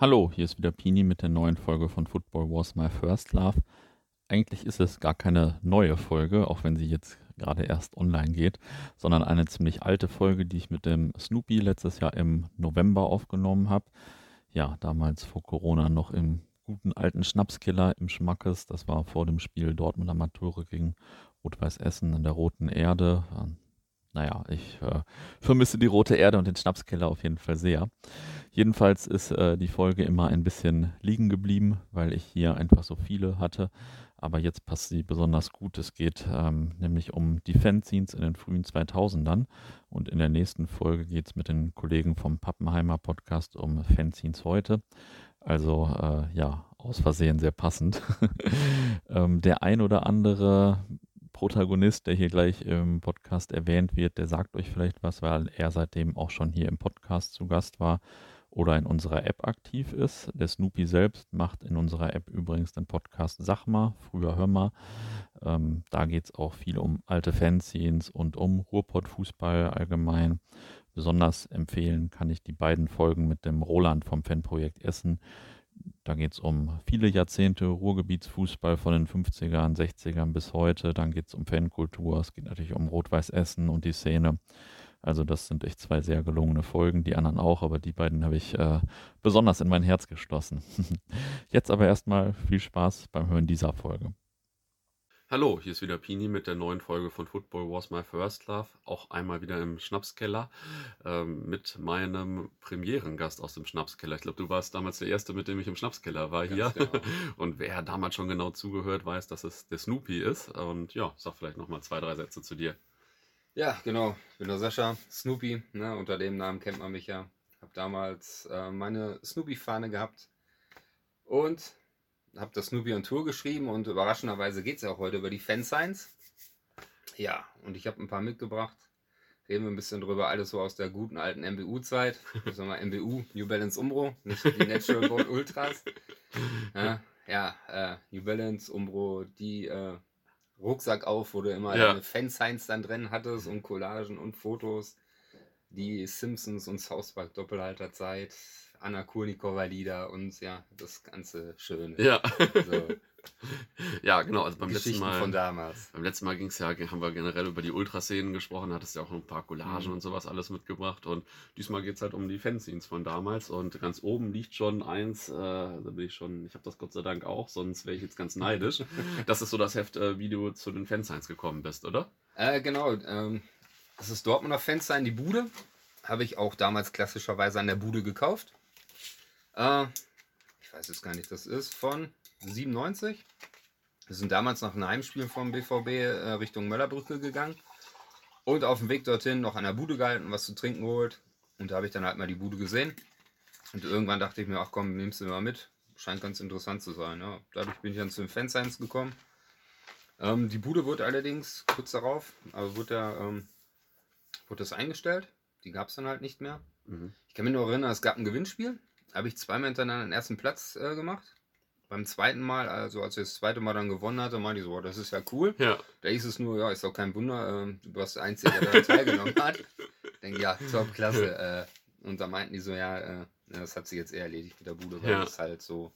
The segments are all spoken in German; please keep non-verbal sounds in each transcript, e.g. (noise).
Hallo, hier ist wieder Pini mit der neuen Folge von Football Wars My First Love. Eigentlich ist es gar keine neue Folge, auch wenn sie jetzt gerade erst online geht, sondern eine ziemlich alte Folge, die ich mit dem Snoopy letztes Jahr im November aufgenommen habe. Ja, damals vor Corona noch im guten alten Schnapskiller im Schmackes. Das war vor dem Spiel Dortmund Amateure gegen Rot-Weiß Essen an der Roten Erde. Naja, ich äh, vermisse die Rote Erde und den Schnapskeller auf jeden Fall sehr. Jedenfalls ist äh, die Folge immer ein bisschen liegen geblieben, weil ich hier einfach so viele hatte. Aber jetzt passt sie besonders gut. Es geht ähm, nämlich um die Fanzines in den frühen 2000ern. Und in der nächsten Folge geht es mit den Kollegen vom Pappenheimer Podcast um Fanzines heute. Also äh, ja, aus Versehen sehr passend. (laughs) ähm, der ein oder andere Protagonist, der hier gleich im Podcast erwähnt wird, der sagt euch vielleicht was, weil er seitdem auch schon hier im Podcast zu Gast war oder in unserer App aktiv ist. Der Snoopy selbst macht in unserer App übrigens den Podcast Sag mal, früher hör mal. Ähm, da geht es auch viel um alte Fanzines und um Ruhrpott-Fußball allgemein. Besonders empfehlen kann ich die beiden Folgen mit dem Roland vom Fanprojekt Essen. Da geht es um viele Jahrzehnte Ruhrgebietsfußball von den 50ern, 60ern bis heute. Dann geht es um Fankultur. Es geht natürlich um Rot-Weiß Essen und die Szene. Also das sind echt zwei sehr gelungene Folgen, die anderen auch, aber die beiden habe ich äh, besonders in mein Herz geschlossen. (laughs) Jetzt aber erstmal viel Spaß beim Hören dieser Folge. Hallo, hier ist wieder Pini mit der neuen Folge von Football Was My First Love. Auch einmal wieder im Schnapskeller ähm, mit meinem Premierengast aus dem Schnapskeller. Ich glaube, du warst damals der Erste, mit dem ich im Schnapskeller war hier. Genau. (laughs) Und wer damals schon genau zugehört, weiß, dass es der Snoopy ist. Und ja, sag vielleicht nochmal zwei, drei Sätze zu dir. Ja, genau. Ich bin der Sascha, Snoopy. Ne? Unter dem Namen kennt man mich ja. Habe damals äh, meine Snoopy-Fahne gehabt. Und habe das on Tour geschrieben und überraschenderweise geht es ja auch heute über die Fansigns. Ja, und ich habe ein paar mitgebracht. Reden wir ein bisschen drüber, alles so aus der guten alten MBU-Zeit. Sagen wir MBU, New Balance Umbro, nicht die Natural Gold Ultras. Ja, ja äh, New Balance Umbro, die äh, Rucksack auf, wo du immer ja. deine Fansigns dann drin hattest und Collagen und Fotos. Die Simpsons und South Park Doppelhalterzeit. Anna Kurnikova Lieder und ja, das ganze Schöne. Ja. So. (laughs) ja, genau. Also beim letzten Mal. von damals. Beim letzten Mal ging es ja, haben wir generell über die Ultraszenen gesprochen, hattest ja auch ein paar Collagen mhm. und sowas alles mitgebracht. Und diesmal geht es halt um die Fanzines von damals. Und ganz oben liegt schon eins, äh, da bin ich schon, ich habe das Gott sei Dank auch, sonst wäre ich jetzt ganz neidisch. (laughs) das ist so das Heft, äh, wie du zu den Fansigns gekommen bist, oder? Äh, genau. Ähm, das ist Dortmunder Fansign, die Bude. Habe ich auch damals klassischerweise an der Bude gekauft. Äh, ich weiß jetzt gar nicht, das ist von 97. Wir sind damals nach einem Heimspiel vom BVB äh, Richtung Möllerbrücke gegangen. Und auf dem Weg dorthin noch an der Bude gehalten, was zu trinken geholt. Und da habe ich dann halt mal die Bude gesehen. Und irgendwann dachte ich mir, ach komm, nimmst du mal mit. Scheint ganz interessant zu sein. Ja. Dadurch bin ich dann zu den Fansigns gekommen. Ähm, die Bude wurde allerdings kurz darauf, aber wurde, ja, ähm, wurde das eingestellt. Die gab es dann halt nicht mehr. Mhm. Ich kann mich nur erinnern, es gab ein Gewinnspiel habe ich zweimal hintereinander den ersten Platz äh, gemacht. Beim zweiten Mal, also als ich das zweite Mal dann gewonnen hatte, meinte ich so, oh, das ist ja cool. Ja. Da ist es nur, ja, ist auch kein Wunder, äh, du warst der Einzige, der daran (laughs) teilgenommen hat. Ich denke, ja, top, klasse. Äh, und da meinten die so, ja, äh, das hat sich jetzt eher erledigt mit der Bude, weil ja. es halt so,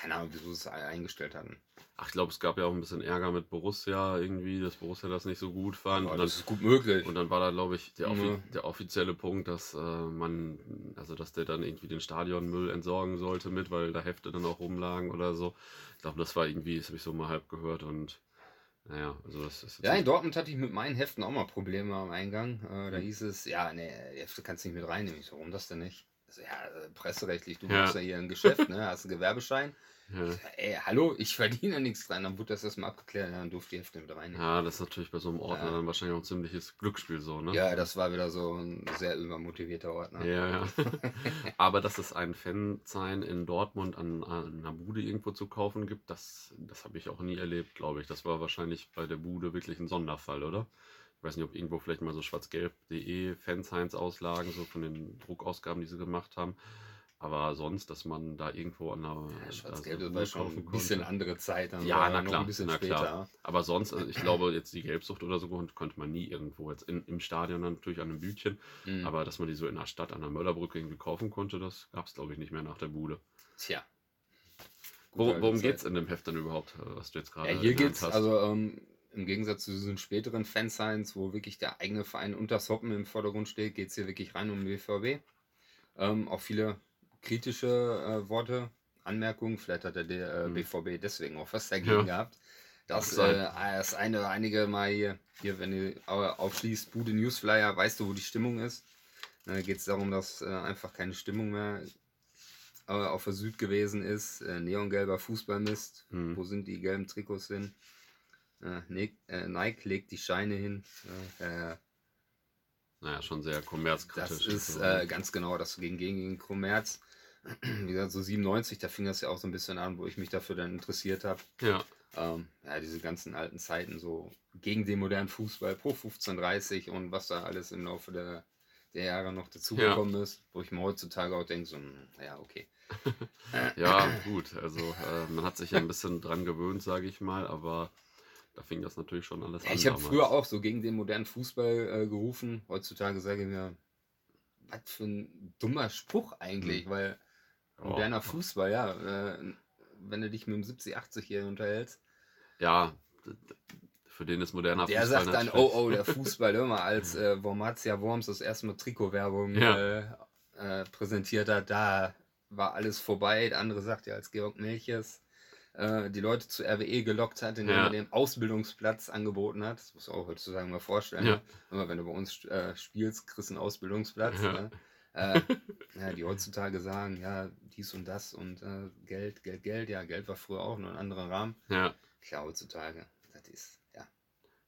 keine Ahnung, wieso sie es eingestellt hatten. Ach, ich glaube, es gab ja auch ein bisschen Ärger mit Borussia irgendwie, dass Borussia das nicht so gut fand. Ja, und das ist gut möglich. Und dann war da, glaube ich, der, offi der, offizielle Punkt, dass äh, man, also dass der dann irgendwie den Stadionmüll entsorgen sollte mit, weil da Hefte dann auch rumlagen oder so. Ich glaube, das war irgendwie, das habe ich so mal halb gehört und naja, also das ist. Ja, in Dortmund hatte ich mit meinen Heften auch mal Probleme am Eingang. Äh, da mhm. hieß es, ja, nee, Hefte kannst du nicht mit reinnehmen. Ich so, warum das denn nicht? Also, ja, äh, presserechtlich, du ja. machst ja hier ein Geschäft, ne? (laughs) hast einen Gewerbeschein. Ja. Ey, hallo, ich verdiene ja nichts dran. Dann wurde das erstmal abgeklärt, dann durfte die Hälfte mit rein. Ja, das ist natürlich bei so einem Ordner ja. dann wahrscheinlich auch ein ziemliches Glücksspiel so, ne? Ja, das war wieder so ein sehr übermotivierter Ordner. Ja, ja. (laughs) Aber dass es ein Fan-Sign in Dortmund an, an, einer Bude irgendwo zu kaufen gibt, das, das habe ich auch nie erlebt, glaube ich. Das war wahrscheinlich bei der Bude wirklich ein Sonderfall, oder? Ich weiß nicht, ob irgendwo vielleicht mal so schwarzgelb.de Fansigns auslagen, so von den Druckausgaben, die sie gemacht haben. Aber sonst, dass man da irgendwo an der Ja, da Schwarz-Gelb so das war schon ein bisschen konnte. andere Zeit. Dann Ja, na noch klar, ein bisschen na später. klar. Aber sonst, also ich glaube, jetzt die Gelbsucht oder so konnte, man nie irgendwo. Jetzt in, im Stadion dann natürlich an einem Bütchen. Mhm. Aber dass man die so in der Stadt an der Möllerbrücke irgendwie kaufen konnte, das gab es, glaube ich, nicht mehr nach der Bude. Tja. Wo, worum geht es in dem Heft denn überhaupt, äh, was du jetzt gerade Ja, hier geht's, hast? also ähm, im Gegensatz zu diesen späteren Fansigns, wo wirklich der eigene Verein unter das Hoppen im Vordergrund steht, geht es hier wirklich rein um den BVB. Ähm, auch viele kritische äh, Worte, Anmerkungen, vielleicht hat der D- äh, Hm. BVB deswegen auch was dagegen Ja. gehabt. Das, Mag äh, das eine oder einige Mal hier, hier wenn du au- aufschließt, Bude Newsflyer, weißt du, wo die Stimmung ist. Da geht es darum, dass äh, einfach keine Stimmung mehr äh, auf der Süd gewesen ist. Äh, neongelber Fußballmist. Hm. Wo sind die gelben Trikots hin? Äh, Nike legt die Scheine hin. Naja, schon sehr kommerzkritisch. das ist äh, ganz genau das gegen, gegen den Kommerz. (clears throat) Wie gesagt, so 97, da fing das ja auch so ein bisschen an, wo ich mich dafür dann interessiert habe. ja, Ähm, ja, diese ganzen alten Zeiten, so gegen den modernen Fußball, pro 1530 und was da alles im Laufe der, der Jahre noch dazugekommen ist, wo ich mir heutzutage auch denke, so, hm, ja, okay. (laughs) ja, gut. Also äh, man hat sich ja ein bisschen dran gewöhnt, sage ich mal, aber da fing das natürlich schon alles Ja, an. ich habe früher auch so gegen den modernen Fußball äh, gerufen. Heutzutage sage ich mir, was für ein dummer Spruch eigentlich, weil Moderner Fußball, ja, äh, wenn du dich mit einem 70, 80-Jährigen unterhältst, Ja, für den ist moderner der Fußball sagt dann, oh, oh, der Fußball, immer als (laughs) äh, Wormatia Worms das erste Mal Trikotwerbung Ja. äh, äh, präsentiert hat, da war alles vorbei. Der andere sagt ja, als Georg Melches äh, die Leute zu RWE gelockt hat, indem Ja. er den Ausbildungsplatz angeboten hat. Das muss man auch heutzutage mal vorstellen. Ja. ne? Immer wenn du bei uns äh, spielst, kriegst du einen Ausbildungsplatz. Ja. Ne? Äh, ja, die heutzutage sagen, ja, dies und das und äh, Geld, Geld, Geld. Ja, Geld war früher auch nur ein anderer Rahmen. Ja, Klar, heutzutage, das ist, ja.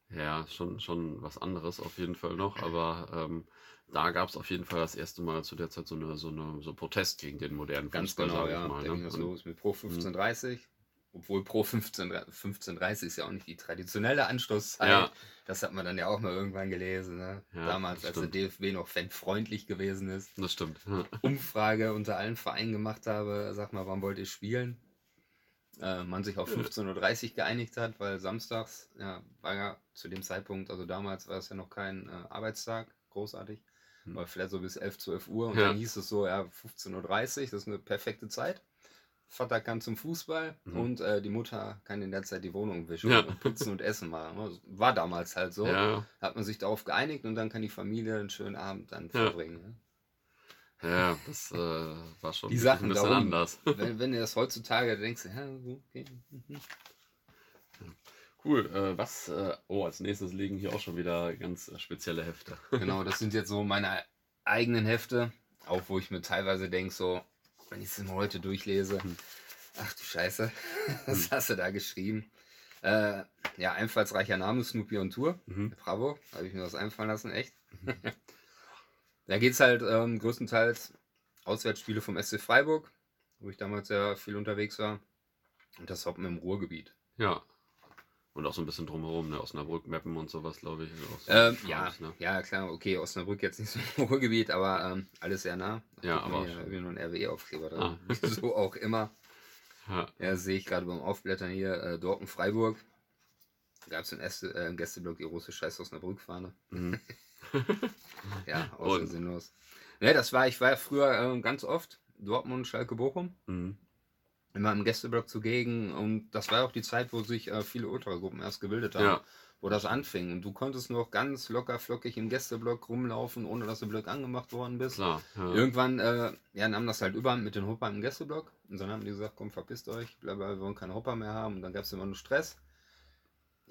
ja schon, schon was anderes auf jeden Fall noch, aber ähm, da gab es auf jeden Fall das erste Mal zu der Zeit so eine, so eine so Protest gegen den modernen Ganz Fußball, genau, ja. ich mal. Ne? los mit Pro 1530. Obwohl Pro 15, 1530 ist ja auch nicht die traditionelle Anstoßzeit. Ja. Das hat man dann ja auch mal irgendwann gelesen. Ne? Ja, Damals, als der DFB noch fanfreundlich gewesen ist. Das stimmt. Ja. Umfrage unter allen Vereinen gemacht habe, sag mal, wann wollt ihr spielen? Äh, man sich auf 15.30 Uhr geeinigt hat, weil samstags, ja, war ja zu dem Zeitpunkt, also damals war es ja noch kein äh, Arbeitstag, großartig, Hm. war vielleicht so bis 11, 12 Uhr und Ja. dann hieß es so, ja, 15.30 Uhr, das ist eine perfekte Zeit. Vater kann zum Fußball Mhm. und äh, die Mutter kann in der Zeit die Wohnung wischen Ja. und putzen und essen machen. Das War damals halt so. Ja, Hat man sich darauf geeinigt und dann kann die Familie einen schönen Abend dann verbringen. Ne? ja, das äh, war schon Die Sachen ein bisschen darum. anders. (laughs) wenn, wenn du das heutzutage denkst, ja, okay. mhm. Cool. Äh, was? Äh, oh, als nächstes liegen hier auch schon wieder ganz äh, spezielle Hefte. Genau, das sind jetzt so meine eigenen Hefte, auch wo ich mir teilweise denke, so, wenn ich es mal heute durchlese, Hm. ach du Scheiße, (laughs) was hast du da geschrieben? Äh, ja, einfallsreicher Name, Snoopy on Tour. Mhm. Bravo, habe ich mir das einfallen lassen, echt. (laughs) da geht es halt ähm, größtenteils Auswärtsspiele vom SC Freiburg, wo ich damals ja viel unterwegs war. Und das Hoppen im Ruhrgebiet. Ja. Und auch so ein bisschen drumherum, ne? Osnabrück, Meppen und sowas, glaube ich. auch so Ähm, ja, ne? ja, klar, okay, Osnabrück jetzt nicht so im (laughs) Ruhrgebiet, aber ähm, alles sehr nah. Ja, Guck aber auch hier, irgendwie nur ein RWE-Aufkleber drin. Ah. (laughs) so auch immer. Ja. Ja, sehe ich gerade beim Aufblättern hier, äh, Dortmund Freiburg. Gab es im, äh, im Gästeblock die große Scheiß Osnabrück-Fahne. Mhm. (laughs) Ja, außer sinnlos. Ja, das war, ich war ja früher äh, ganz oft Dortmund, Schalke, Bochum. Mhm. Immer im Gästeblock zugegen. Und das war auch die Zeit, wo sich äh, viele Ultragruppen erst gebildet haben. Ja. wo das anfing. Und du konntest noch ganz locker flockig im Gästeblock rumlaufen, ohne dass du blöd angemacht worden bist. Klar. Ja. Irgendwann äh, ja, nahm das halt überhand mit den Hoppern im Gästeblock. Und dann haben die gesagt, komm, verpisst euch, blablabla, wir wollen keine Hopper mehr haben. Und dann gab es immer nur Stress.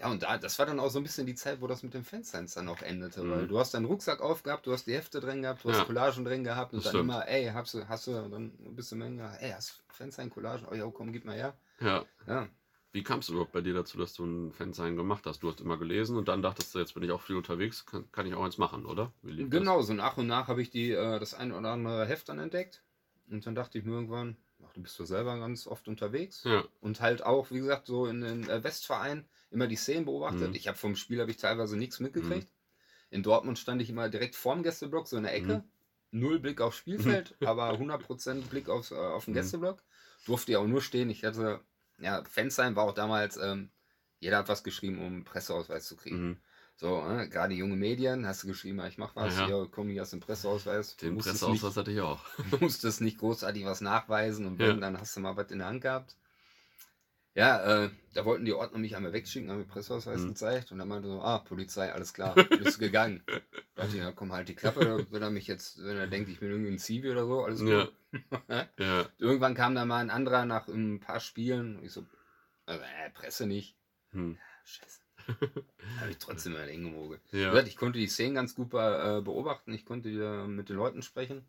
Ja, und da, das war dann auch so ein bisschen die Zeit, wo das mit den Fansigns dann auch endete. Mhm. Weil du hast deinen Rucksack aufgehabt, du hast die Hefte drin gehabt, du hast Ja. Collagen drin gehabt. Und Das dann stimmt. immer, ey, hast du, hast du, dann bist du Menge, ey, hast du Fansign, Collagen? Oh ja, komm, gib mal her. ja. Ja, Wie kamst du überhaupt bei dir dazu, dass du ein Fansign gemacht hast? Du hast immer gelesen und dann dachtest du, jetzt bin ich auch viel unterwegs, kann, kann ich auch eins machen, oder? Genau, so nach und nach habe ich die, äh, das ein oder andere Heft dann entdeckt. Und dann dachte ich mir irgendwann, ach, du bist doch selber ganz oft unterwegs. Ja. Und halt auch, wie gesagt, so in den äh, Westvereinen immer die Szenen beobachtet. Mhm. Ich habe vom Spiel habe ich teilweise nichts mitgekriegt. In Dortmund stand ich immer direkt vorm Gästeblock, so in der Ecke. null Blick aufs Spielfeld, (laughs) aber 100% Blick aufs, äh, auf den Mhm. Gästeblock. Durfte ja auch nur stehen. Ich hatte, ja, Fansign war auch damals, ähm, jeder hat was geschrieben, um einen Presseausweis zu kriegen. Mhm. So, äh, gerade junge Medien, hast du geschrieben, ich mach was, Ja, hier, komm hier aus dem Presseausweis. Du Den Presseausweis hatte ich auch. nicht, (laughs) musstest nicht großartig was nachweisen und Ja. dann hast du mal was in der Hand gehabt. Ja, äh, da wollten die Ordner mich einmal wegschicken, haben mir Presseausweis Mhm. gezeigt und dann meinte so, ah, Polizei, alles klar, (laughs) bist gegangen. Da dachte ich, ja, komm, halt die Klappe, wenn er mich jetzt, wenn er denkt, ich bin irgendwie ein Zivi oder so, alles Ja. gut. (laughs) Ja. Irgendwann kam dann mal ein anderer nach ein paar Spielen und ich so, äh, Presse nicht. Hm. Scheiße. Habe ich trotzdem mal hingemogelt. Ja. Ich konnte die Szenen ganz gut äh, beobachten, ich konnte mit den Leuten sprechen.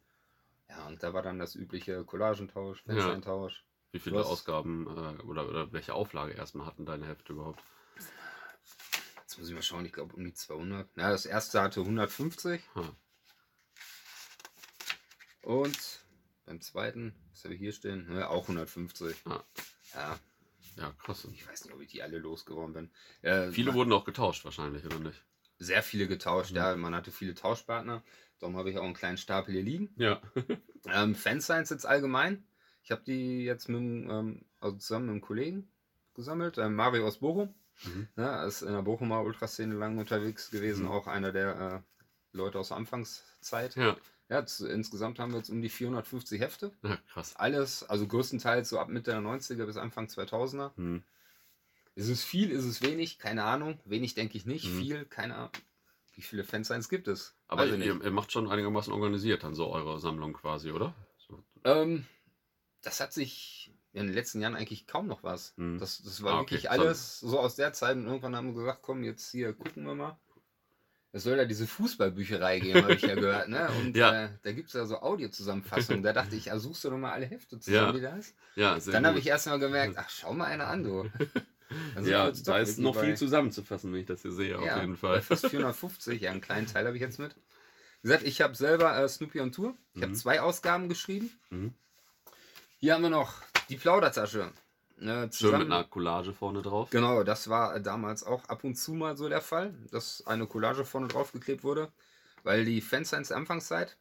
Ja, und da war dann das übliche Collagentausch, Ja. Wie viele hast- Ausgaben äh, oder, oder welche Auflage erstmal hatten deine Hefte überhaupt? Jetzt muss ich mal schauen, ich glaube um die 200. Ja, das erste hatte 150 Ha. und beim zweiten, was habe ich hier stehen? Ja, auch 150. Ah. Ja, Ja, krass. ich weiß nicht, ob ich die alle losgeworden bin. Äh, Viele wurden auch getauscht wahrscheinlich, oder nicht? sehr viele getauscht, Mhm. ja, man hatte viele Tauschpartner. Darum habe ich auch einen kleinen Stapel hier liegen. Ja. Ähm, Fansigns jetzt allgemein. Ich habe die jetzt mit, ähm, also zusammen mit einem Kollegen gesammelt. Ähm, Mario aus Bochum. Mhm. Ja, ist in der Bochumer Ultraszene lang unterwegs gewesen. Mhm. Auch einer der äh, Leute aus der Anfangszeit. Ja. Ja, zu, insgesamt haben wir jetzt um die 450 Hefte. ja, krass. Alles, also größtenteils so ab Mitte der 90er bis Anfang 2000er. Hm. Ist es viel, ist es wenig? Keine Ahnung. Wenig denke ich nicht. Mhm. Viel, keine Ahnung. Wie viele Fansigns gibt es? Aber ihr, ihr macht schon einigermaßen organisiert dann so eure Sammlung quasi, oder? So. Ähm, das hat sich in den letzten Jahren eigentlich kaum noch was. Hm. Das, das war Ah, okay. wirklich alles so aus der Zeit und irgendwann haben wir gesagt, komm, jetzt hier gucken wir mal. Es soll ja diese Fußballbücherei geben, habe ich ja gehört, ne? (laughs) Und Ja. äh, da gibt es ja so Audiozusammenfassungen. Da dachte ich, ja, suchst du doch mal alle Hefte zusammen, Ja. die da ist. Ja, sehr Dann habe ich erst mal gemerkt, (laughs) ach, schau mal einer an, du. Sind (laughs) Ja, da ist noch viel zusammenzufassen, wenn ich das hier sehe, auf ja, jeden bei Fall. Fast 450, ja, einen kleinen Teil habe ich jetzt mit. Wie gesagt, ich habe selber äh, Snoopy on Tour. Ich habe Mhm. zwei Ausgaben geschrieben. Mhm. Hier haben wir noch die Plaudertasche. Äh, Schön mit einer Collage vorne drauf. Genau, das war damals auch ab und zu mal so der Fall, dass eine Collage vorne drauf geklebt wurde, weil die Fansigns der Anfangszeit,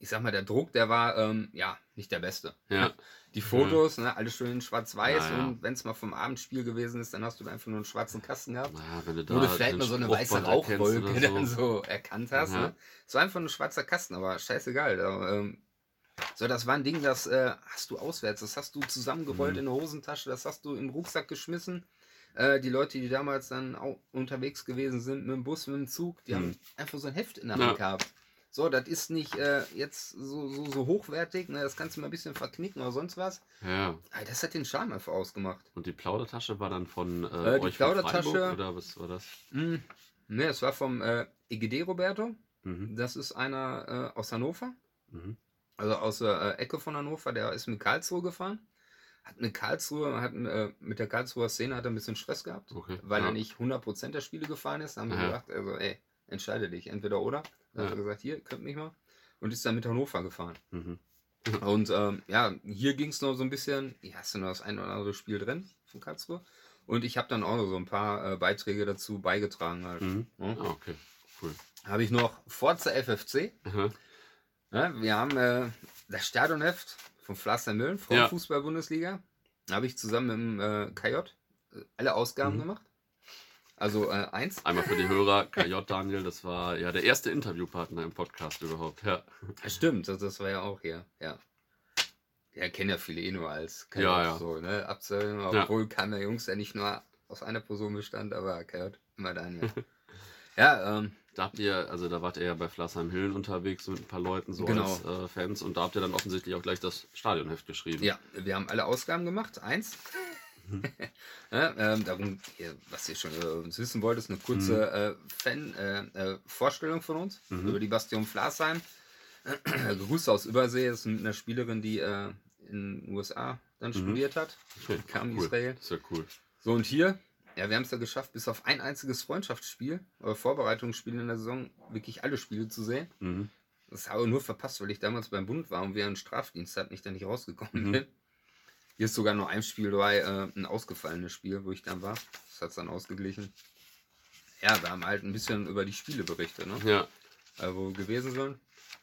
ich sag mal, der Druck, der war ähm, ja nicht der beste. Ja. (laughs) Die Fotos, ne, alles schön in schwarz-weiß Ja, ja. und wenn es mal vom Abendspiel gewesen ist, dann hast du da einfach nur einen schwarzen Kasten gehabt, Naja, wenn du da wo du vielleicht mal so eine weiße Rauchwolke (laughs) oder dann so erkannt hast. Ja. Ne? Es war einfach nur ein schwarzer Kasten, aber scheißegal. Da, ähm, so, das war ein Ding, das äh, hast du auswärts, das hast du zusammengerollt Mhm. in der Hosentasche, das hast du im Rucksack geschmissen. Äh, die Leute, die damals dann auch unterwegs gewesen sind mit dem Bus, mit dem Zug, die Mhm. haben einfach so ein Heft in der Ja. Hand gehabt. So, das ist nicht äh, jetzt so, so, so hochwertig, ne? das kannst du mal ein bisschen verknicken oder sonst was. Ja. Aber das hat den Charme einfach ausgemacht. Und die Plaudertasche war dann von äh, Äh, die euch von Plaudertasche- Freiburg, oder was war das? Mm, ne, es war vom äh, EGD Roberto. Mhm. Das ist einer äh, aus Hannover. Mhm. Also aus der äh, Ecke von Hannover, der ist mit Karlsruhe gefahren. Hat mit Karlsruhe, hat äh, mit der Karlsruher Szene hat er ein bisschen Stress gehabt, Okay. weil ja. er nicht 100% der Spiele gefahren ist. Da haben wir Ja. gesagt, also ey, entscheide dich, entweder oder. Hat Ja. er gesagt, hier, könnt mich mal. Und ist dann mit Hannover gefahren. Mhm. (laughs) Und ähm, ja, hier ging es noch so ein bisschen, hier hast du noch das ein oder andere Spiel drin von Karlsruhe. Und ich habe dann auch noch so ein paar äh, Beiträge dazu beigetragen halt. Mhm. Ja. Ah, okay. Cool. Habe ich noch Forza FFC. Aha. Ja, wir haben äh, das Stadionheft von Pflaster Mühlen, Ja. Frauenfußball-Bundesliga. Habe ich zusammen mit dem äh, KJ äh, alle Ausgaben Mhm. gemacht. Also äh, eins. Einmal für die Hörer, KJ Daniel, das war ja der erste Interviewpartner im Podcast überhaupt. Ja, stimmt, das, das war ja auch hier. Ja. Ja, kennen ja viele eh nur als KJ. Ja, ja. So, ne? Abzählen, Ja. obwohl Kammer Jungs ja nicht nur aus einer Person bestand, aber KJ immer Daniel. (laughs) ja, ähm, da habt ihr, also da wart ihr ja bei Flassheim Hillen unterwegs mit ein paar Leuten so Genau. als äh, Fans und da habt ihr dann offensichtlich auch gleich das Stadionheft geschrieben. Ja, wir haben alle Ausgaben gemacht. Eins. Mhm. (laughs) ja, ähm, darum, hier, was ihr schon äh, uns wissen wollt, ist eine kurze äh, Fan-Vorstellung von uns Mhm. über die Bastion Flasheim. (clears throat) Grüße aus Übersee, das ist mit einer Spielerin, die äh, in den USA dann Mhm. studiert hat. Okay, Kam cool. Israel. Ja cool. So, und hier, ja, wir haben es ja geschafft, bis auf ein einziges Freundschaftsspiel oder Vorbereitungsspiel in der Saison wirklich alle Spiele zu sehen. Mhm. Das habe ich nur verpasst, weil ich damals beim Bund war und wir einen Strafdienst hatten, ich da nicht rausgekommen Mhm. bin. Hier ist sogar noch ein Spiel dabei, äh, ein ausgefallenes Spiel, wo ich dann war. Das hat es dann ausgeglichen. Ja, wir haben halt ein bisschen über die Spiele berichtet. Ne? Ja, äh, wo wir gewesen sind.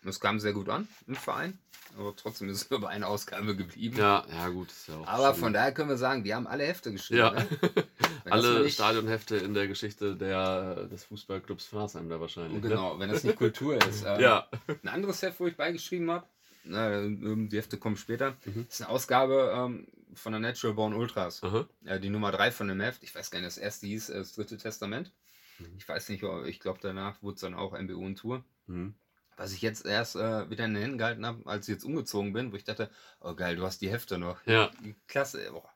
Es kam sehr gut an im Verein, aber trotzdem ist es (laughs) nur bei einer Ausgabe geblieben. Ja, ja, gut. Ist ja auch aber schön. von daher können wir sagen, wir haben alle Hefte geschrieben. Ja. Ne? (laughs) Das Alle nicht- Stadionhefte in der Geschichte der, des Fußballclubs Pforzheim da wahrscheinlich. ne? Genau, wenn das nicht Kultur ist. (laughs) Ähm, Ja. Ein anderes Heft, wo ich beigeschrieben habe, die Hefte kommen später, Mhm. ist eine Ausgabe ähm, von der Natural Born Ultras. Ja, die Nummer 3 von dem Heft. Ich weiß gar nicht, das erste hieß äh, das dritte Testament. Mhm. Ich weiß nicht, ich glaube, danach wurde es dann auch MBU und Tour. Mhm. Was ich jetzt erst äh, wieder in den Händen gehalten habe, als ich jetzt umgezogen bin, wo ich dachte, oh geil, du hast die Hefte noch. Ja. Klasse, boah.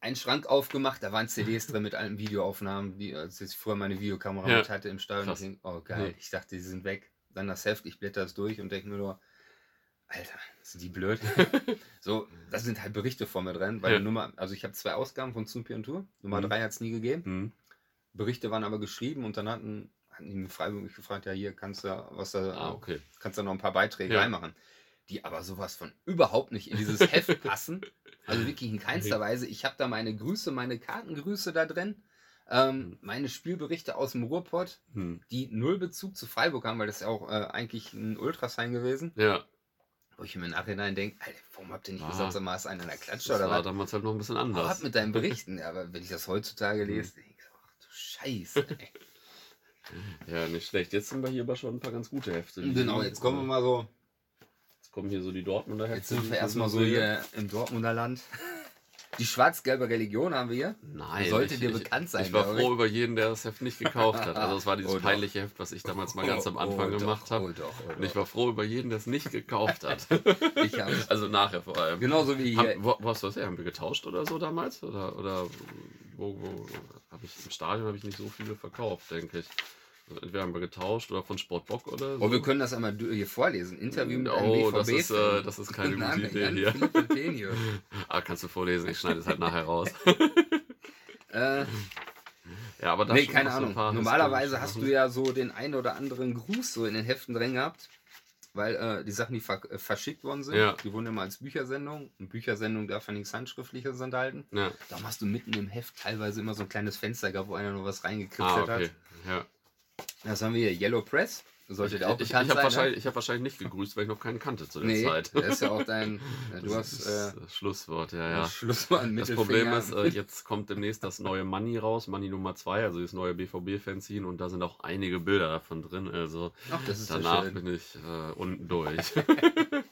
Ein Schrank aufgemacht, da waren CDs drin mit alten Videoaufnahmen, die, als ich früher meine Videokamera Ja. mit hatte im Stadion. Denk, oh geil, Ja. ich dachte, die sind weg. Dann das Heft, ich blätter es durch und denke mir nur, Alter, sind die blöd. (laughs) so, das sind halt Berichte vor mir drin, weil Ja. Nummer, also ich habe zwei Ausgaben von Zupi und Tour. Nummer Mhm. 3 hat es nie gegeben. Mhm. Berichte waren aber geschrieben und dann hatten, mich freiwillig gefragt, ja hier kannst du was da, Ah, okay. kannst du noch ein paar Beiträge Ja. reinmachen, die aber sowas von überhaupt nicht in dieses Heft (laughs) passen. Also wirklich in keinster Nee. Weise. Ich habe da meine Grüße, meine Kartengrüße da drin, ähm, Mhm. meine Spielberichte aus dem Ruhrpott, Mhm. die null Bezug zu Freiburg haben, weil das ist ja auch äh, eigentlich ein Ultrasign gewesen. Ja. Wo ich mir im Nachhinein denke, Alter, warum habt ihr nicht Ah. gesagt, sag mal, ist einer in der Klatsche Das oder war was? damals halt noch ein bisschen anders. ab mit deinen (laughs) Berichten. Ja, aber wenn ich das heutzutage Mhm. lese, denke ich, so, ach du Scheiße. ey. Ja, nicht schlecht. Jetzt sind wir hier aber schon ein paar ganz gute Hefte. Genau, jetzt kommen wir mal so Jetzt kommen hier so die Dortmunder Hefte. Jetzt sind wir erstmal so hier im Dortmunder Land. (laughs) Die schwarz-gelbe Religion haben wir hier. Nein. Sollte ich, dir bekannt sein, Ich war glaub ich. froh über jeden, der das Heft nicht gekauft hat. Also es war dieses (laughs) Oh, peinliche Heft, was ich damals mal ganz am Anfang Oh, gemacht doch, habe. Oh, oh, Und ich war froh über jeden, der es nicht gekauft hat. (laughs) Ich also nachher vor allem. Genauso wie hier. wo, wo hast du das her? Haben wir getauscht oder so damals? Oder, oder wo, wo habe ich im Stadion habe ich nicht so viele verkauft, denke ich. Also entweder haben wir getauscht oder von Sportbock oder so. Oh, wir können das einmal hier vorlesen. Interview mit einem Oh, BVB. das ist, äh, das ist keine gute Idee hier. hier. (laughs) Ah, kannst du vorlesen, ich schneide es halt nachher raus. äh, (laughs) Ja, aber da nee, keine Ahnung. Normalerweise hast du ja so den einen oder anderen Gruß so in den Heften drin gehabt. Weil äh, die Sachen, die ver äh, verschickt worden sind, Ja. die wurden immer als Büchersendung. Und Büchersendung darf ja nichts Handschriftliches enthalten. Ja. Da hast du mitten im Heft teilweise immer so ein kleines Fenster gehabt, wo einer nur was Ah, reingekritzelt okay. hat. Ja. Das haben wir hier, Yellow Press. Sollte Ich, auch ich, ich bekannt habe sein. wahrscheinlich, ich hab wahrscheinlich nicht gegrüßt, weil ich noch keinen kannte zu ne? der Nee, Zeit. das ist ja auch dein. Ja, (laughs) du Das hast ist äh, Schlusswort, ja, ja. Schlusswort Das Problem ist, äh, jetzt kommt demnächst das neue Money raus, Money Nummer 2, also das neue BVB-Fanzine und da sind auch einige Bilder davon drin, also Ach, danach bin ich äh, unten durch. (laughs) (laughs)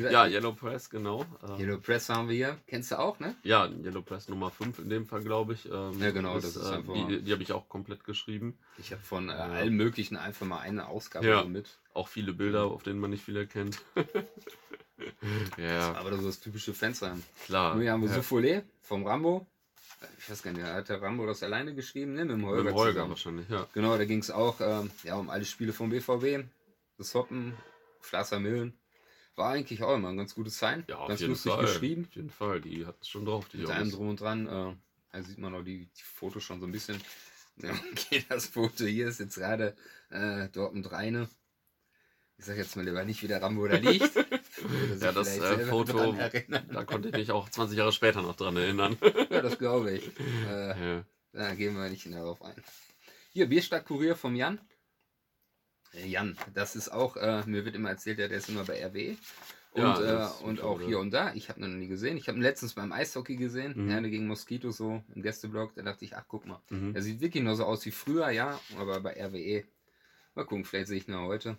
ja, Yellow Press, genau. Ähm, Yellow Press haben wir hier. Kennst du auch, ne? Ja, Yellow Press Nummer 5 in dem Fall, glaube ich. Ähm, Ja, genau, das ist äh, einfach- Die, die habe ich auch komplett geschrieben. Ich habe von äh, allen möglichen einfach mal eine Ausgabe Ja. mit. Auch viele Bilder, auf denen man nicht viel erkennt. (laughs) ja, Aber das ist das typische Fenster. klar. Nur hier haben wir ja. Soufflé vom Rambo. Ich weiß gar nicht, hat der Rambo das alleine geschrieben? Ne, mit dem Holger, Mit dem Holger zusammen. wahrscheinlich, ja. Genau, da ging es auch ähm, ja, um alle Spiele vom BVB. Das Hoppen, Flasser Millen. War eigentlich auch immer ein ganz gutes Sign. Ja, auf ganz jeden lustig Fall. geschrieben. Auf jeden Fall, die hat es schon drauf, die Mit allem Jungs. drum und dran. Äh, da sieht man auch die, die Fotos schon so ein bisschen. (laughs) Ja, Okay, das Foto hier ist jetzt gerade äh, Dortmund Reine. Ich sag jetzt mal lieber nicht, wie der Rambo da liegt. (laughs) Ja, das, äh, Foto-. Da konnte ich mich auch 20 Jahre später noch dran erinnern. (laughs) Ja, das glaube ich. Äh, ja. da gehen wir nicht darauf ein. Hier, Bierstadt Kurier vom Jan. Äh, Jan, das ist auch, äh, mir wird immer erzählt, ja, der ist immer bei RW. Und, Ja, äh, das ist und auch hier und da. Ich habe ihn noch nie gesehen. Ich habe ihn letztens beim Eishockey gesehen. Mhm. Herne gegen Moskito so im Gästeblock. Da dachte ich, ach guck mal. Mhm. Er sieht wirklich nur so aus wie früher, ja. Aber bei RWE. Mal gucken, vielleicht sehe ich ihn ja heute.